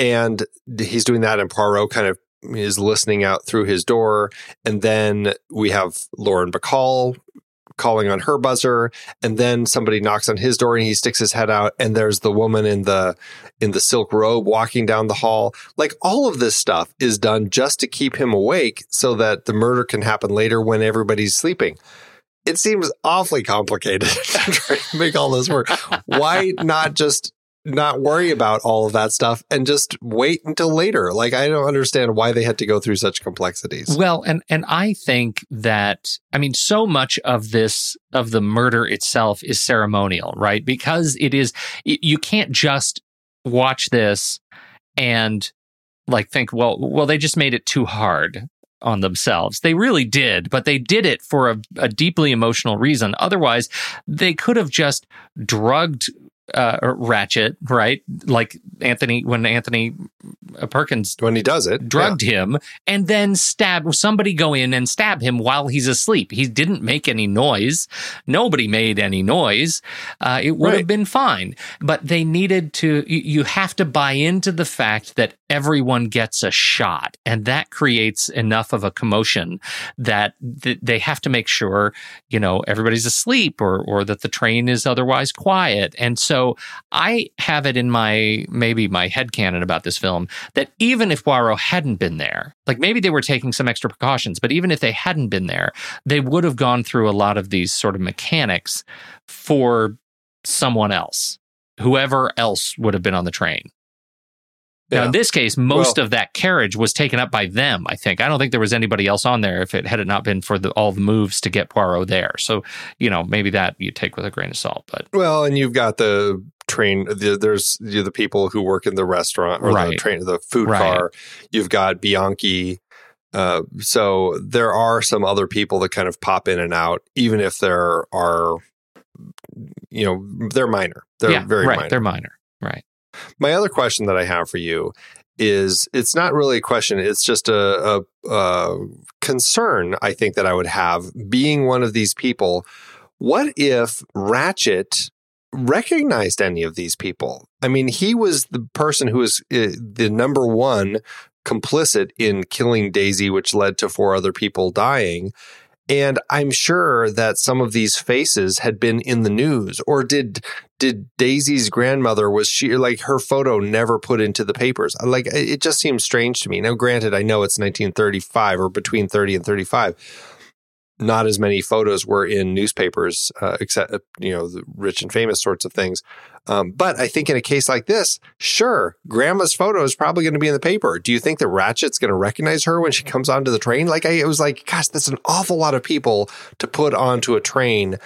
and he's doing that, and Poirot kind of is listening out through his door, and then we have Lauren Bacall calling on her buzzer and then somebody knocks on his door and he sticks his head out and there's the woman in the in the silk robe walking down the hall. Like all of this stuff is done just to keep him awake so that the murder can happen later when everybody's sleeping. It seems awfully complicated [laughs] to make all this work. Why not just not worry about all of that stuff and just wait until later. Like I don't understand why they had to go through such complexities. Well, and and I think that I mean so much of this of the murder itself is ceremonial, right? Because it is you can't just watch this and like think well well they just made it too hard on themselves. They really did, but they did it for a, a deeply emotional reason. Otherwise, they could have just drugged uh, Ratchett, right? Like Anthony, when Anthony Perkins when he does it, drugged yeah. him and then stab somebody go in and stab him while he's asleep. He didn't make any noise. Nobody made any noise. Uh, it would right. have been fine. But they needed to. You have to buy into the fact that everyone gets a shot, and that creates enough of a commotion that th- they have to make sure you know everybody's asleep or or that the train is otherwise quiet. And so I have it in my maybe my head canon about this film that even if Poirot hadn't been there, like maybe they were taking some extra precautions, but even if they hadn't been there, they would have gone through a lot of these sort of mechanics for someone else, whoever else would have been on the train. Now, in this case, most well, of that carriage was taken up by them. I think. I don't think there was anybody else on there if it had it not been for the, all the moves to get Poirot there. So, you know, maybe that you take with a grain of salt. But well, and you've got the train. The, there's the people who work in the restaurant or right. the train, the food right. car. You've got Bianchi. Uh, so there are some other people that kind of pop in and out, even if there are, you know, they're minor. They're yeah, very right. minor. They're minor. Right. My other question that I have for you is it's not really a question, it's just a, a, a concern I think that I would have being one of these people. What if Ratchett recognized any of these people? I mean, he was the person who was uh, the number one complicit in killing Daisy, which led to four other people dying. And I'm sure that some of these faces had been in the news or did did Daisy's grandmother was she like her photo never put into the papers? Like it just seems strange to me. Now granted I know it's 1935 or between 30 and 35 not as many photos were in newspapers, uh, except you know the rich and famous sorts of things. Um, but I think in a case like this, sure, Grandma's photo is probably going to be in the paper. Do you think that Ratchett's going to recognize her when she comes onto the train? Like I, it was like, gosh, that's an awful lot of people to put onto a train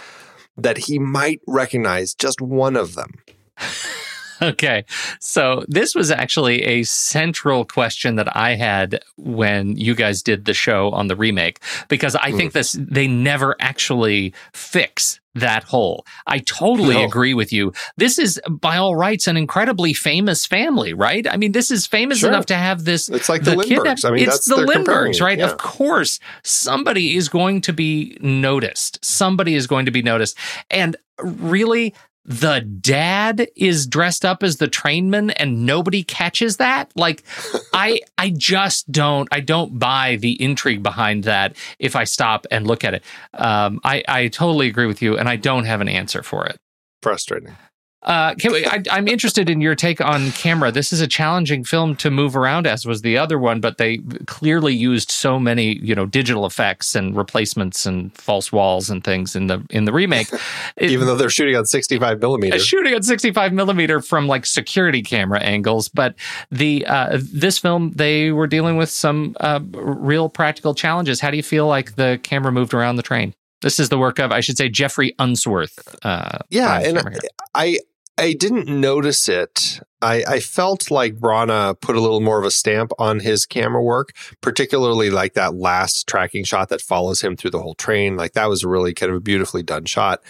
that he might recognize just one of them. [laughs] [laughs] Okay. So this was actually a central question that I had when you guys did the show on the remake because I mm. think this they never actually fix that hole. I totally no. agree with you. This is by all rights an incredibly famous family, right? I mean, this is famous sure. enough to have this It's like the, the Lindberghs. I mean, it's the Lindberghs, right? Yeah. Of course, somebody is going to be noticed. Somebody is going to be noticed. And really the dad is dressed up as the trainman and nobody catches that? Like [laughs] i i just don't i don't buy the intrigue behind that if i stop and look at it. Um i i totally agree with you and i don't have an answer for it. Frustrating uh, we, I, am interested in your take on camera. This is a challenging film to move around, as was the other one, but they clearly used so many, you know, digital effects and replacements and false walls and things in the in the remake. It, [laughs] Even though they're shooting on 65 millimeter, shooting on 65 millimeter from like security camera angles, but the uh, this film they were dealing with some uh, real practical challenges. How do you feel like the camera moved around the train? This is the work of, I should say, Geoffrey Unsworth. Uh, yeah, and I, I didn't notice it. I, I felt like Branagh put a little more of a stamp on his camera work, particularly like that last tracking shot that follows him through the whole train. Like that was a really kind of a beautifully done shot.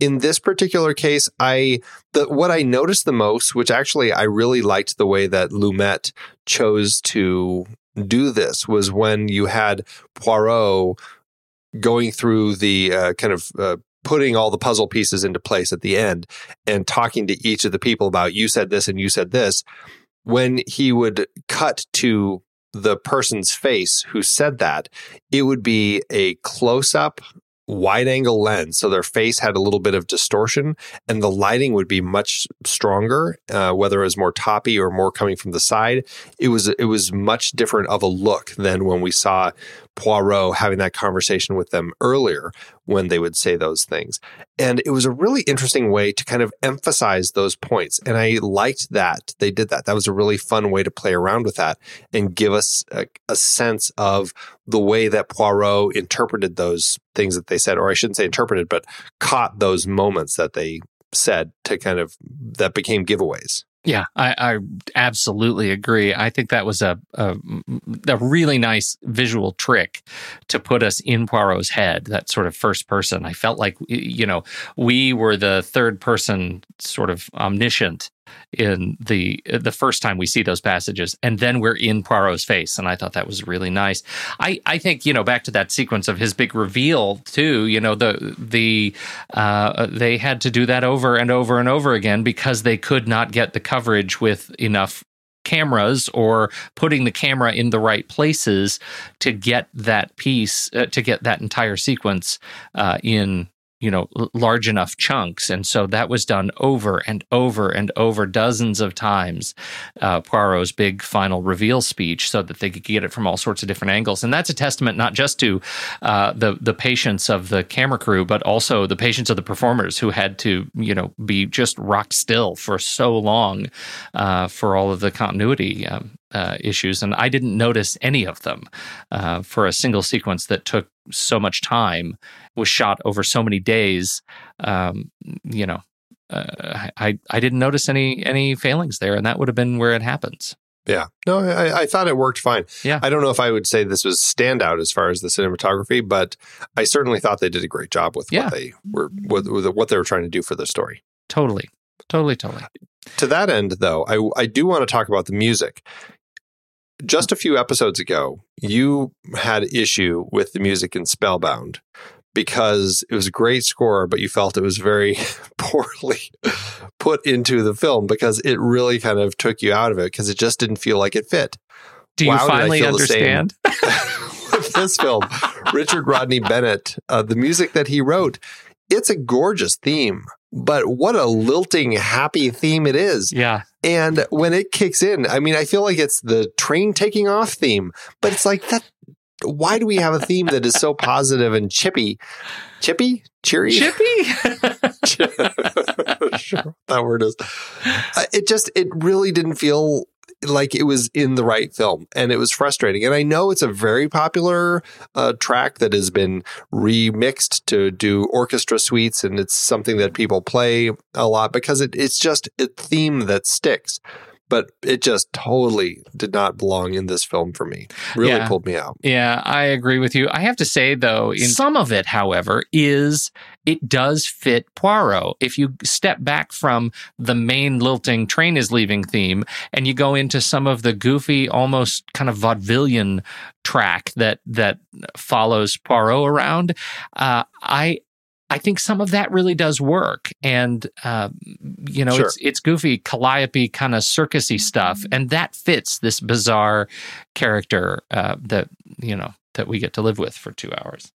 In this particular case, I the what I noticed the most, which actually I really liked the way that Lumet chose to do this, was when you had Poirot going through the uh, kind of uh, putting all the puzzle pieces into place at the end and talking to each of the people about you said this and you said this when he would cut to the person's face who said that, it would be a close up wide angle lens. So their face had a little bit of distortion and the lighting would be much stronger, uh, whether it was more toppy or more coming from the side. It was, it was much different of a look than when we saw Poirot having that conversation with them earlier when they would say those things. And it was a really interesting way to kind of emphasize those points. And I liked that they did that. That was a really fun way to play around with that and give us a, a sense of the way that Poirot interpreted those things that they said, or I shouldn't say interpreted, but caught those moments that they said to kind of that became giveaways. Yeah, I, I, absolutely agree. I think that was a, a, a really nice visual trick to put us in Poirot's head. That sort of first person. I felt like you know we were the third person, sort of omniscient in the the first time we see those passages, and then we're in Poirot's face, and I thought that was really nice. I I think you know back to that sequence of his big reveal too. You know the the uh, they had to do that over and over and over again because they could not get the coverage with enough cameras or putting the camera in the right places to get that piece uh, to get that entire sequence uh, in you know large enough chunks. And so that was done over and over and over dozens of times uh, poirot's big final reveal speech so that they could get it from all sorts of different angles. And that's a testament not just to uh, the the patience of the camera crew but also the patience of the performers who had to you know be just rock still for so long uh, for all of the continuity um, uh, issues, and I didn't notice any of them uh, for a single sequence that took so much time, was shot over so many days. Um, you know, uh, I I didn't notice any any failings there, and that would have been where it happens. Yeah, no, I, I thought it worked fine. Yeah, I don't know if I would say this was standout as far as the cinematography, but I certainly thought they did a great job with yeah. what they were with, with what they were trying to do for the story. Totally, totally, totally. To that end, though, I I do want to talk about the music just a few episodes ago, you had issue with the music in Spellbound because it was a great score, but you felt it was very [laughs] poorly put into the film because it really kind of took you out of it because it just didn't feel like it fit. Do you wow, finally understand? [laughs] [laughs] this film, Richard Rodney Bennett, uh, the music that he wrote, it's a gorgeous theme, but what a lilting, happy theme it is. Yeah. And when it kicks in, I mean, I feel like it's the train taking off theme, but it's like that. Why do we have a theme that is so [laughs] positive and chippy? Chippy? Cheery? Chippy? [laughs] [laughs] sure, that word is. Uh, it just, it really didn't feel like it was in the right film and it was frustrating and i know it's a very popular uh, track that has been remixed to do orchestra suites and it's something that people play a lot because it, it's just a theme that sticks but it just totally did not belong in this film for me. Really yeah. pulled me out. Yeah, I agree with you. I have to say though, in some of it, however, is it does fit Poirot. If you step back from the main lilting train is leaving theme and you go into some of the goofy, almost kind of vaudevillian track that that follows Poirot around, uh, I I think some of that really does work, and uh, you know, sure. it's it's goofy, calliope kind of circusy stuff, and that fits this bizarre character uh, that you know that we get to live with for two hours.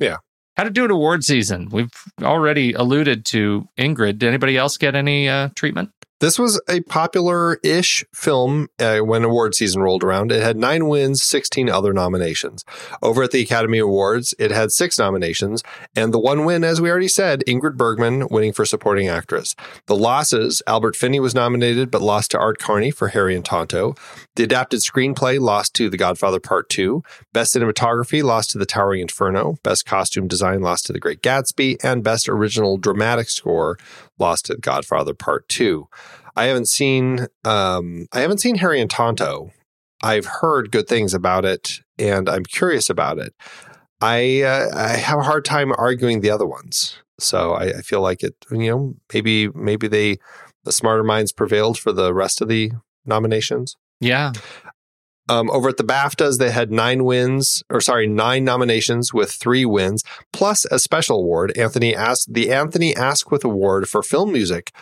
Yeah. How to do an award season? We've already alluded to Ingrid. Did anybody else get any uh, treatment? This was a popular ish film uh, when award season rolled around. It had nine wins, 16 other nominations. Over at the Academy Awards, it had six nominations, and the one win, as we already said, Ingrid Bergman winning for supporting actress. The losses Albert Finney was nominated, but lost to Art Carney for Harry and Tonto. The adapted screenplay lost to The Godfather Part 2. Best cinematography lost to The Towering Inferno. Best costume design lost to The Great Gatsby. And best original dramatic score lost The Godfather Part 2. I haven't seen um, I haven't seen Harry and Tonto. I've heard good things about it, and I'm curious about it. I uh, I have a hard time arguing the other ones, so I, I feel like it. You know, maybe maybe they the smarter minds prevailed for the rest of the nominations. Yeah. Um, over at the BAFTAs, they had nine wins, or sorry, nine nominations with three wins, plus a special award. Anthony asked the Anthony Asquith Award for film music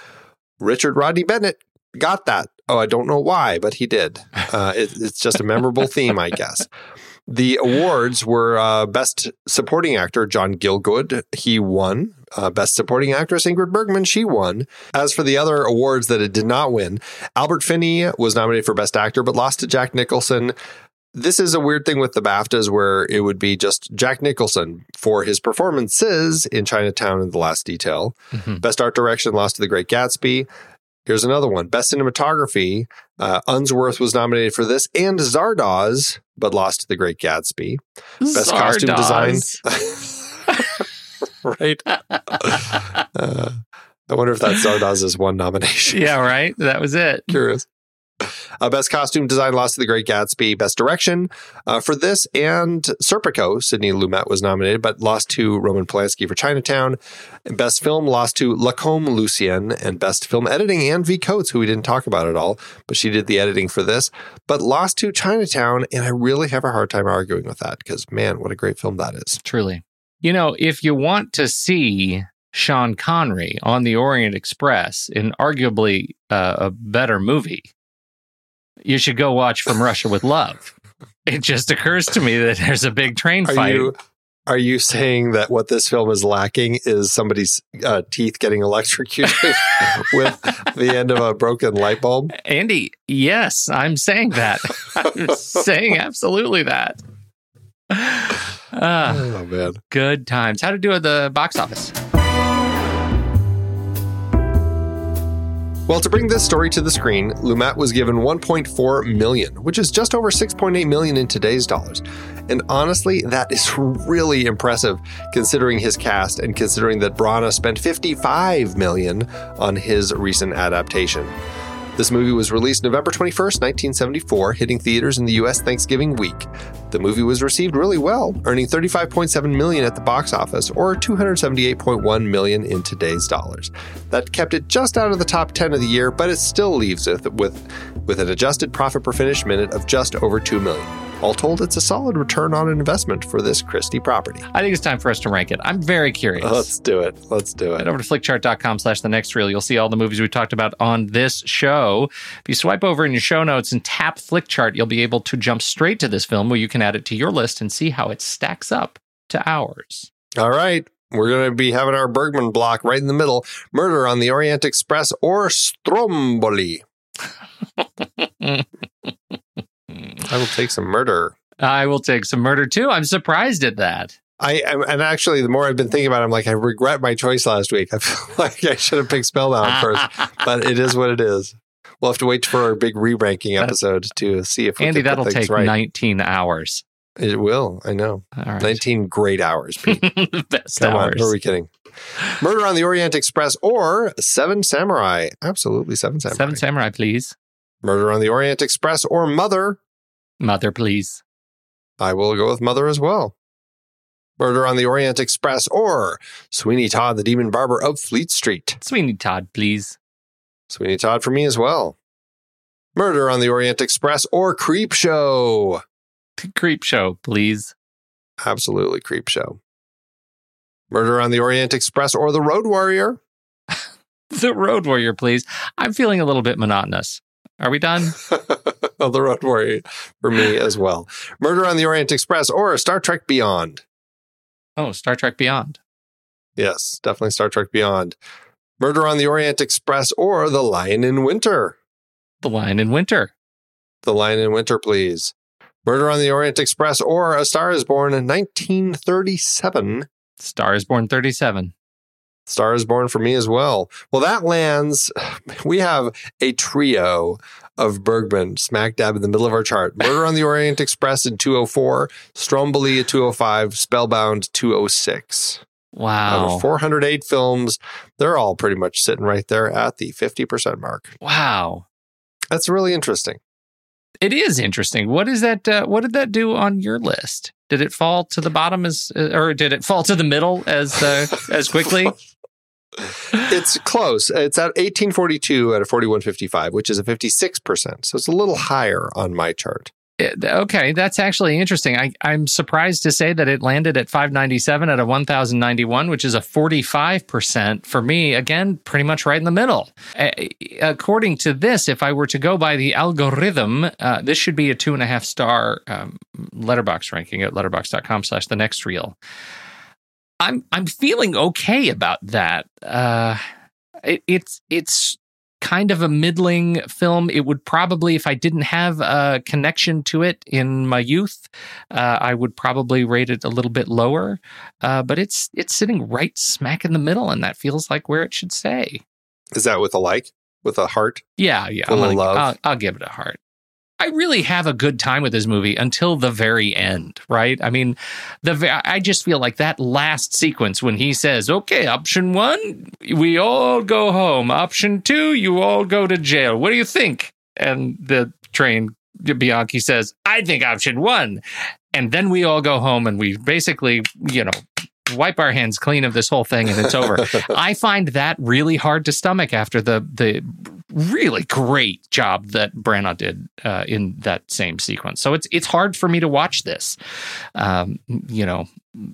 Richard Rodney Bennett got that Oh, I don't know why, but he did. Uh, it, it's just a memorable theme, I guess. [laughs] The awards were uh, Best Supporting Actor, John Gielgud, He won. Uh, Best Supporting Actress, Ingrid Bergman. She won. As for the other awards that it did not win, Albert Finney was nominated for Best Actor, but lost to Jack Nicholson. This is a weird thing with the BAFTAs where it would be just Jack Nicholson for his performances in Chinatown and The Last Detail. Mhm. Best Art Direction lost to The Great Gatsby. Here's another one. Best Cinematography. Uh, Unsworth was nominated for this and Zardoz, but lost to The Great Gatsby. Best costume design. [laughs] right? Uh, I wonder if that's Zardoz's one nomination. yeah, right. That was it. Curious. Uh, best costume design lost to The Great Gatsby. Best direction uh, for this and Serpico, Sidney Lumet was nominated, but lost to Roman Polanski for Chinatown. Best film lost to Lacombe Lucien, and best film editing Anne V. Coates, who we didn't talk about at all, but she did the editing for this, but lost to Chinatown. And I really have a hard time arguing with that because, man, what a great film that is. Truly. You know, if you want to see Sean Connery on the Orient Express in arguably uh, a better movie, you should go watch From Russia with Love. It just occurs to me that there's a big train Are fight. you are you saying that what this film is lacking is somebody's uh, teeth getting electrocuted [laughs] [laughs] with the end of a broken light bulb? Andy, yes, I'm saying that. I'm saying absolutely that. [sighs] Ah, Oh man. good times. How to do at the box office? Well, to bring this story to the screen, Lumet was given 1.4 million, which is just over 6.8 million in today's dollars. And honestly, that is [laughs] really impressive considering his cast and considering that Branagh spent 55 million on his recent adaptation. This movie was released November 21st, 1974, hitting theaters in the US Thanksgiving week. The movie was received really well, earning 35.7 million at the box office or 278.1 million in today's dollars. That kept it just out of the top 10 of the year, but it still leaves it with with an adjusted profit per finished minute of just over 2 million. All told, it's a solid return on investment for this Christie property. I think it's time for us to rank it. I'm very curious. Let's do it. Let's do it. Head over to flickchart.com slash the next reel. You'll see all the movies we talked about on this show. If you swipe over in your show notes and tap flickchart, you'll be able to jump straight to this film where you can add it to your list and see how it stacks up to ours. All right. We're going to be having our Bergman block right in the middle Murder on the Orient Express or Stromboli. [laughs] I will take some murder. I will take some murder too. I'm surprised at that. I am, and actually, the more I've been thinking about it, I'm like, I regret my choice last week. I [laughs] feel like I should have picked Spellbound [laughs] first, but it is what it is. We'll have to wait for our big re-ranking episode to see if we Andy, that'll take right. 19 hours. It will. I know. All right. 19 great hours, Pete. [laughs] Best Come hours. on, who are we kidding? Murder on the Orient Express or Seven Samurai. Absolutely, Seven Samurai. Seven Samurai, please. Murder on the Orient Express or Mother. Mother, please. I will go with Mother as well. Murder on the Orient Express or Sweeney Todd, the Demon Barber of Fleet Street. Sweeney Todd, please. Sweeney Todd for me as well. Murder on the Orient Express or Creepshow. Creep Show, please. Absolutely, Creepshow. Murder on the Orient Express or The Road Warrior. [laughs] The Road Warrior, please. I'm feeling a little bit monotonous. Are we done? [laughs] oh, The Road Warrior for me as well. Murder on the Orient Express or Star Trek Beyond. Oh, Star Trek Beyond. Yes, definitely Star Trek Beyond. Murder on the Orient Express or The Lion in Winter. The Lion in Winter. The Lion in Winter, please. Murder on the Orient Express or A Star is Born in 1937. Star is Born 37. Star is Born for me as well. Well, that lands. [sighs] We have a trio of Bergman smack dab in the middle of our chart. Murder on the Orient Express in 204, Stromboli at 205, Spellbound 206. Wow. Out of 408 films, they're all pretty much sitting right there at the 50% mark. Wow. That's really interesting. It is interesting. What is that? Uh, what did that do on your list? Did it fall to the bottom as, uh, or did it fall to the middle as uh, as quickly? [laughs] It's close. It's at 1842 at of 4155, which is a 56%. So it's a little higher on my chart. It- okay, that's actually interesting. I, I'm surprised to say that it landed at 597 out of 1,091, which is a 45% for me. Again, pretty much right in the middle. Uh, according to this, if I were to go by the algorithm, uh, this should be a two and a half star um, letterboxd ranking at letterboxd.com slash the next reel. I'm I'm feeling okay about that. Uh, it, it's it's kind of a middling film. It would probably, if I didn't have a connection to it in my youth, uh, I would probably rate it a little bit lower. Uh, but it's it's sitting right smack in the middle, and that feels like where it should stay. Is that with a like? With a heart? Yeah, yeah. Full I'm gonna- love. I'll, I'll give it a heart. I really have a good time with this movie until the very end, right? I mean, the I just feel like that last sequence when he says, "Okay, option 1, we all go home. Option 2, you all go to jail. What do you think?" And the train Bianchi says, "I think option 1." And then we all go home and we basically, you know, wipe our hands clean of this whole thing and it's over. [laughs] I find that really hard to stomach after the the really great job that Branagh did uh, in that same sequence. So it's it's hard for me to watch this. Um, you know,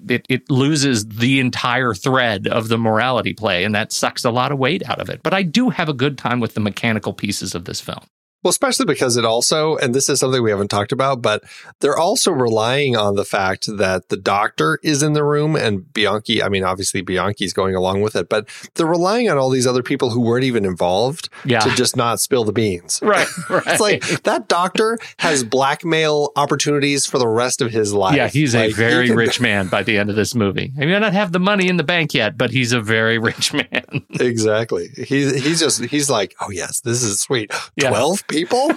it it loses the entire thread of the morality play, and that sucks a lot of weight out of it. But I do have a good time with the mechanical pieces of this film. Well, especially because it also, and this is something we haven't talked about, but they're also relying on the fact that the doctor is in the room and Bianchi, I mean, obviously Bianchi's going along with it, but they're relying on all these other people who weren't even involved yeah. to just not spill the beans. [laughs] Right. [laughs] right. it's like that doctor has blackmail opportunities for the rest of his life. Yeah. He's like, a very he rich [laughs] man by the end of this movie. He don't have the money in the bank yet, but he's a very rich man. exactly. He's, he's just, he's like, oh, yes, this is sweet. 12 people,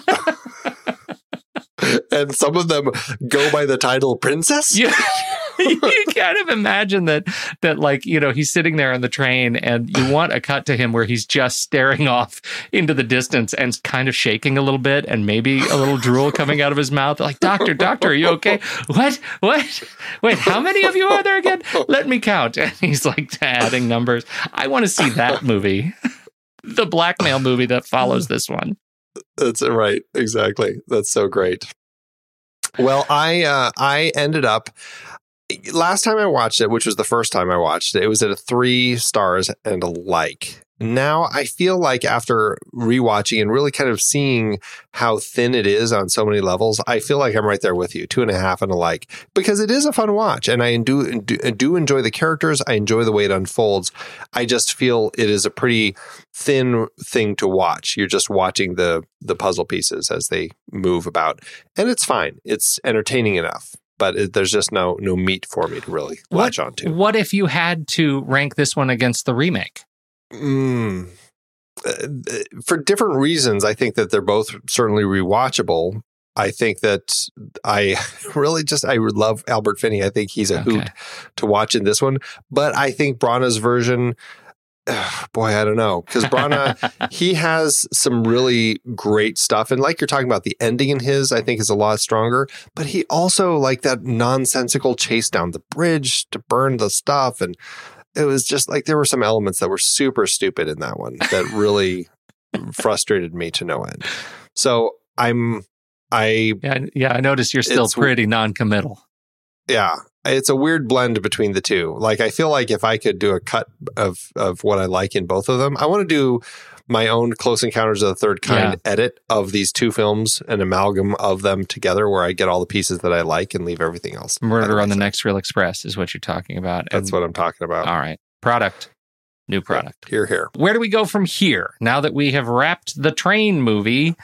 [laughs] and some of them go by the title princess. [laughs] you, you kind of imagine that that like you know he's sitting there on the train and you want a cut to him where he's just staring off into the distance and kind of shaking a little bit and maybe a little drool coming out of his mouth. Like doctor doctor are you okay? What? What? Wait how many of you are there again? Let me count. And he's like adding numbers. I want to see that movie. [laughs] The blackmail movie that follows this one That's right. Exactly. That's so great. Well, I uh, I ended up last time I watched it, which was the first time I watched it, it was at a three stars and a like. Now I feel like after rewatching and really kind of seeing how thin it is on so many levels, I feel like I'm right there with you, two and a half and a like, because it is a fun watch, and I do do, enjoy the characters. I enjoy the way it unfolds. I just feel it is a pretty thin thing to watch. You're just watching the the puzzle pieces as they move about, and it's fine. It's entertaining enough, but there's just no no meat for me to really latch what, onto. what if you had to rank this one against the remake Mm. Uh, for different reasons, I think that they're both certainly rewatchable. I think that I [laughs] really just I love Albert Finney. I think he's a Okay. hoot to watch in this one. But I think Branagh's version, boy, I don't know, because Branagh, [laughs] he has some really great stuff, and like you're talking about, the ending in his I think is a lot stronger. But he also like that nonsensical chase down the bridge to burn the stuff, and it was just like there were some elements that were super stupid in that one that really [laughs] frustrated me to no end. So I'm I Yeah, yeah. I noticed you're still pretty non-committal. yeah, it's a weird blend between the two. Like I feel like if I could do a cut of of what I like in both of them, I want to do my own Close Encounters of the Third Kind edit of these two films, an amalgam of them together, where I get all the pieces that I like and leave everything else. Murder on the. Next Reel Express is what you're talking about. That's And- what I'm talking about. All right, product, new product. Here, here. Where do we go from here? Now that we have wrapped the train movie,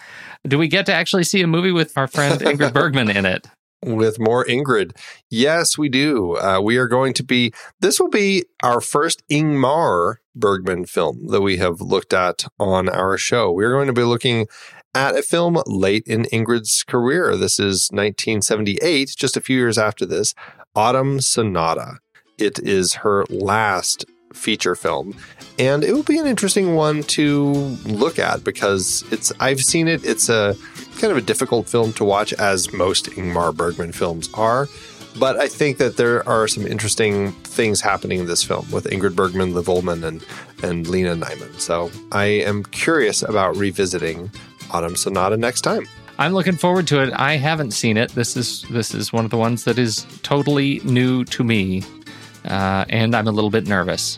do we get to actually see a movie with our friend [laughs] Ingrid Bergman in it? With more Ingrid. Yes, we do. Uh, we are going to be, this will be our first Ingmar Bergman film that we have looked at on our show. We're going to be looking at a film late in Ingrid's career. This is 1978, just a few years after this, Autumn Sonata. It is her last feature film and it will be an interesting one to look at because it's I've seen it it's a kind of a difficult film to watch as most Ingmar Bergman films are but I think that there are some interesting things happening in this film with Ingrid Bergman, Liv Ullmann, and and Lena Nyman. So I am curious about revisiting Autumn Sonata next time. I'm looking forward to it. I haven't seen it. This is this is one of the ones that is totally new to me, uh, and I'm a little bit nervous.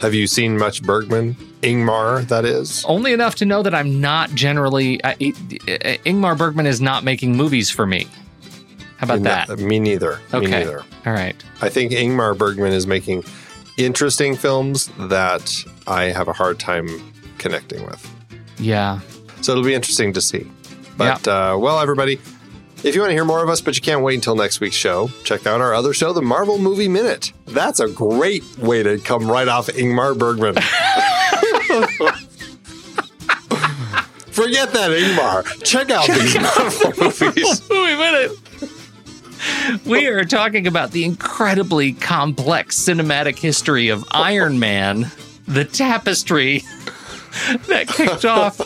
Have you seen much Bergman? Ingmar, that is. Only enough to know that I'm not generally. Uh, Ingmar Bergman is not making movies for me. How about that? me neither. Okay. Me neither. All right. I think Ingmar Bergman is making interesting films that I have a hard time connecting with. Yeah. So it'll be interesting to see. But, uh, well, everybody, if you want to hear more of us, but you can't wait until next week's show, check out our other show, The Marvel Movie Minute. That's a great way to come right off Ingmar Bergman. [laughs] Forget that, Ingmar. Check out these Marvel movies. [laughs] A minute. We are talking about the incredibly complex cinematic history of Iron Man, the tapestry [laughs] that kicked off.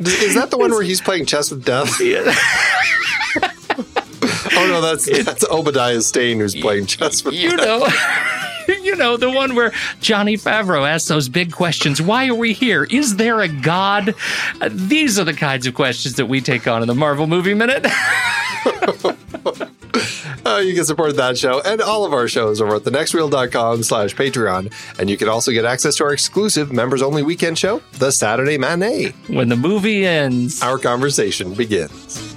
Is that the one where he's playing chess with death? [laughs] Oh no, that's that's Obadiah Stane who's playing chess with you death. know, [laughs] you know the one where Johnny Favreau asks those big questions. Why are we here? Is there a god? These are the kinds of questions that we take on in the Marvel Movie Minute. [laughs] [laughs] Uh, you can support that show and all of our shows over at thenextreel.com slash Patreon. And you can also get access to our exclusive members only weekend show, The Saturday Matinee. when the movie ends. Our conversation begins.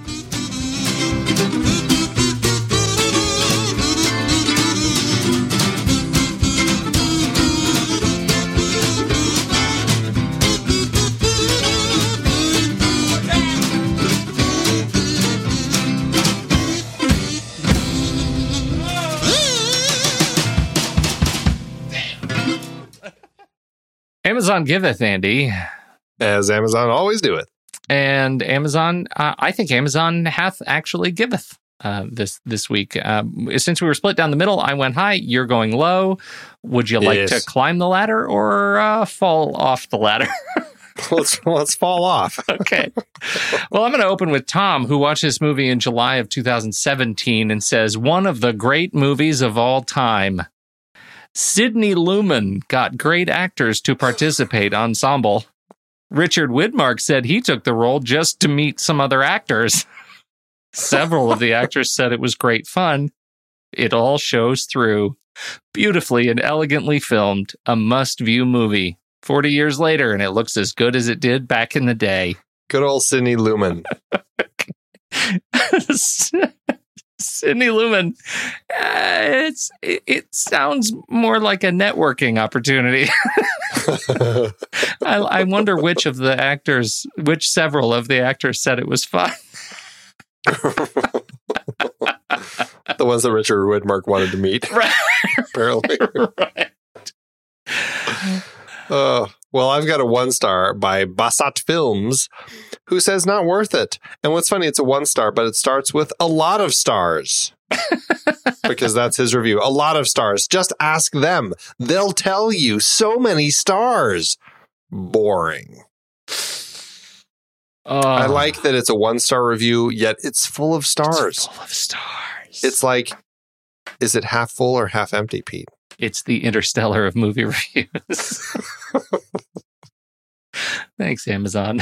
Amazon giveth, Andy. As Amazon always doeth. and Amazon. Uh, I think Amazon hath actually giveth uh, this this week. Um, since we were split down the middle, I went high. You're going low. Would you like Yes. to climb the ladder or uh, fall off the ladder? [laughs] Let's let's fall off. [laughs] okay. Well, I'm going to open with Tom, who watched this movie in July of 2017 and says one of the great movies of all time. Sidney Lumen got great actors to participate ensemble. Richard Widmark said he took the role just to meet some other actors. [laughs] Several of the actors said it was great fun. It all shows through. Beautifully and elegantly filmed, a must view movie. 40 years later, and it looks as good as it did back in the day. Good old Sidney Lumen. [laughs] Sidney Lumen. Uh, it's it, it sounds more like a networking opportunity. [laughs] I, I wonder which of the actors, which several of the actors said it was fun. [laughs] the ones that Richard Widmark wanted to meet, Right. apparently. [laughs] right. Uh, well, I've got a one star by Basat Films, who says not worth it. And what's funny, it's a one star, but it starts with a lot of stars. [laughs] because that's his review. A lot of stars. Just ask them. They'll tell you so many stars. Boring. I Oh, like that it's a one star review, yet it's full of it's stars. full of stars. It's like, is it half full or half empty, Pete? It's the interstellar of movie [laughs] reviews. [laughs] Thanks, Amazon.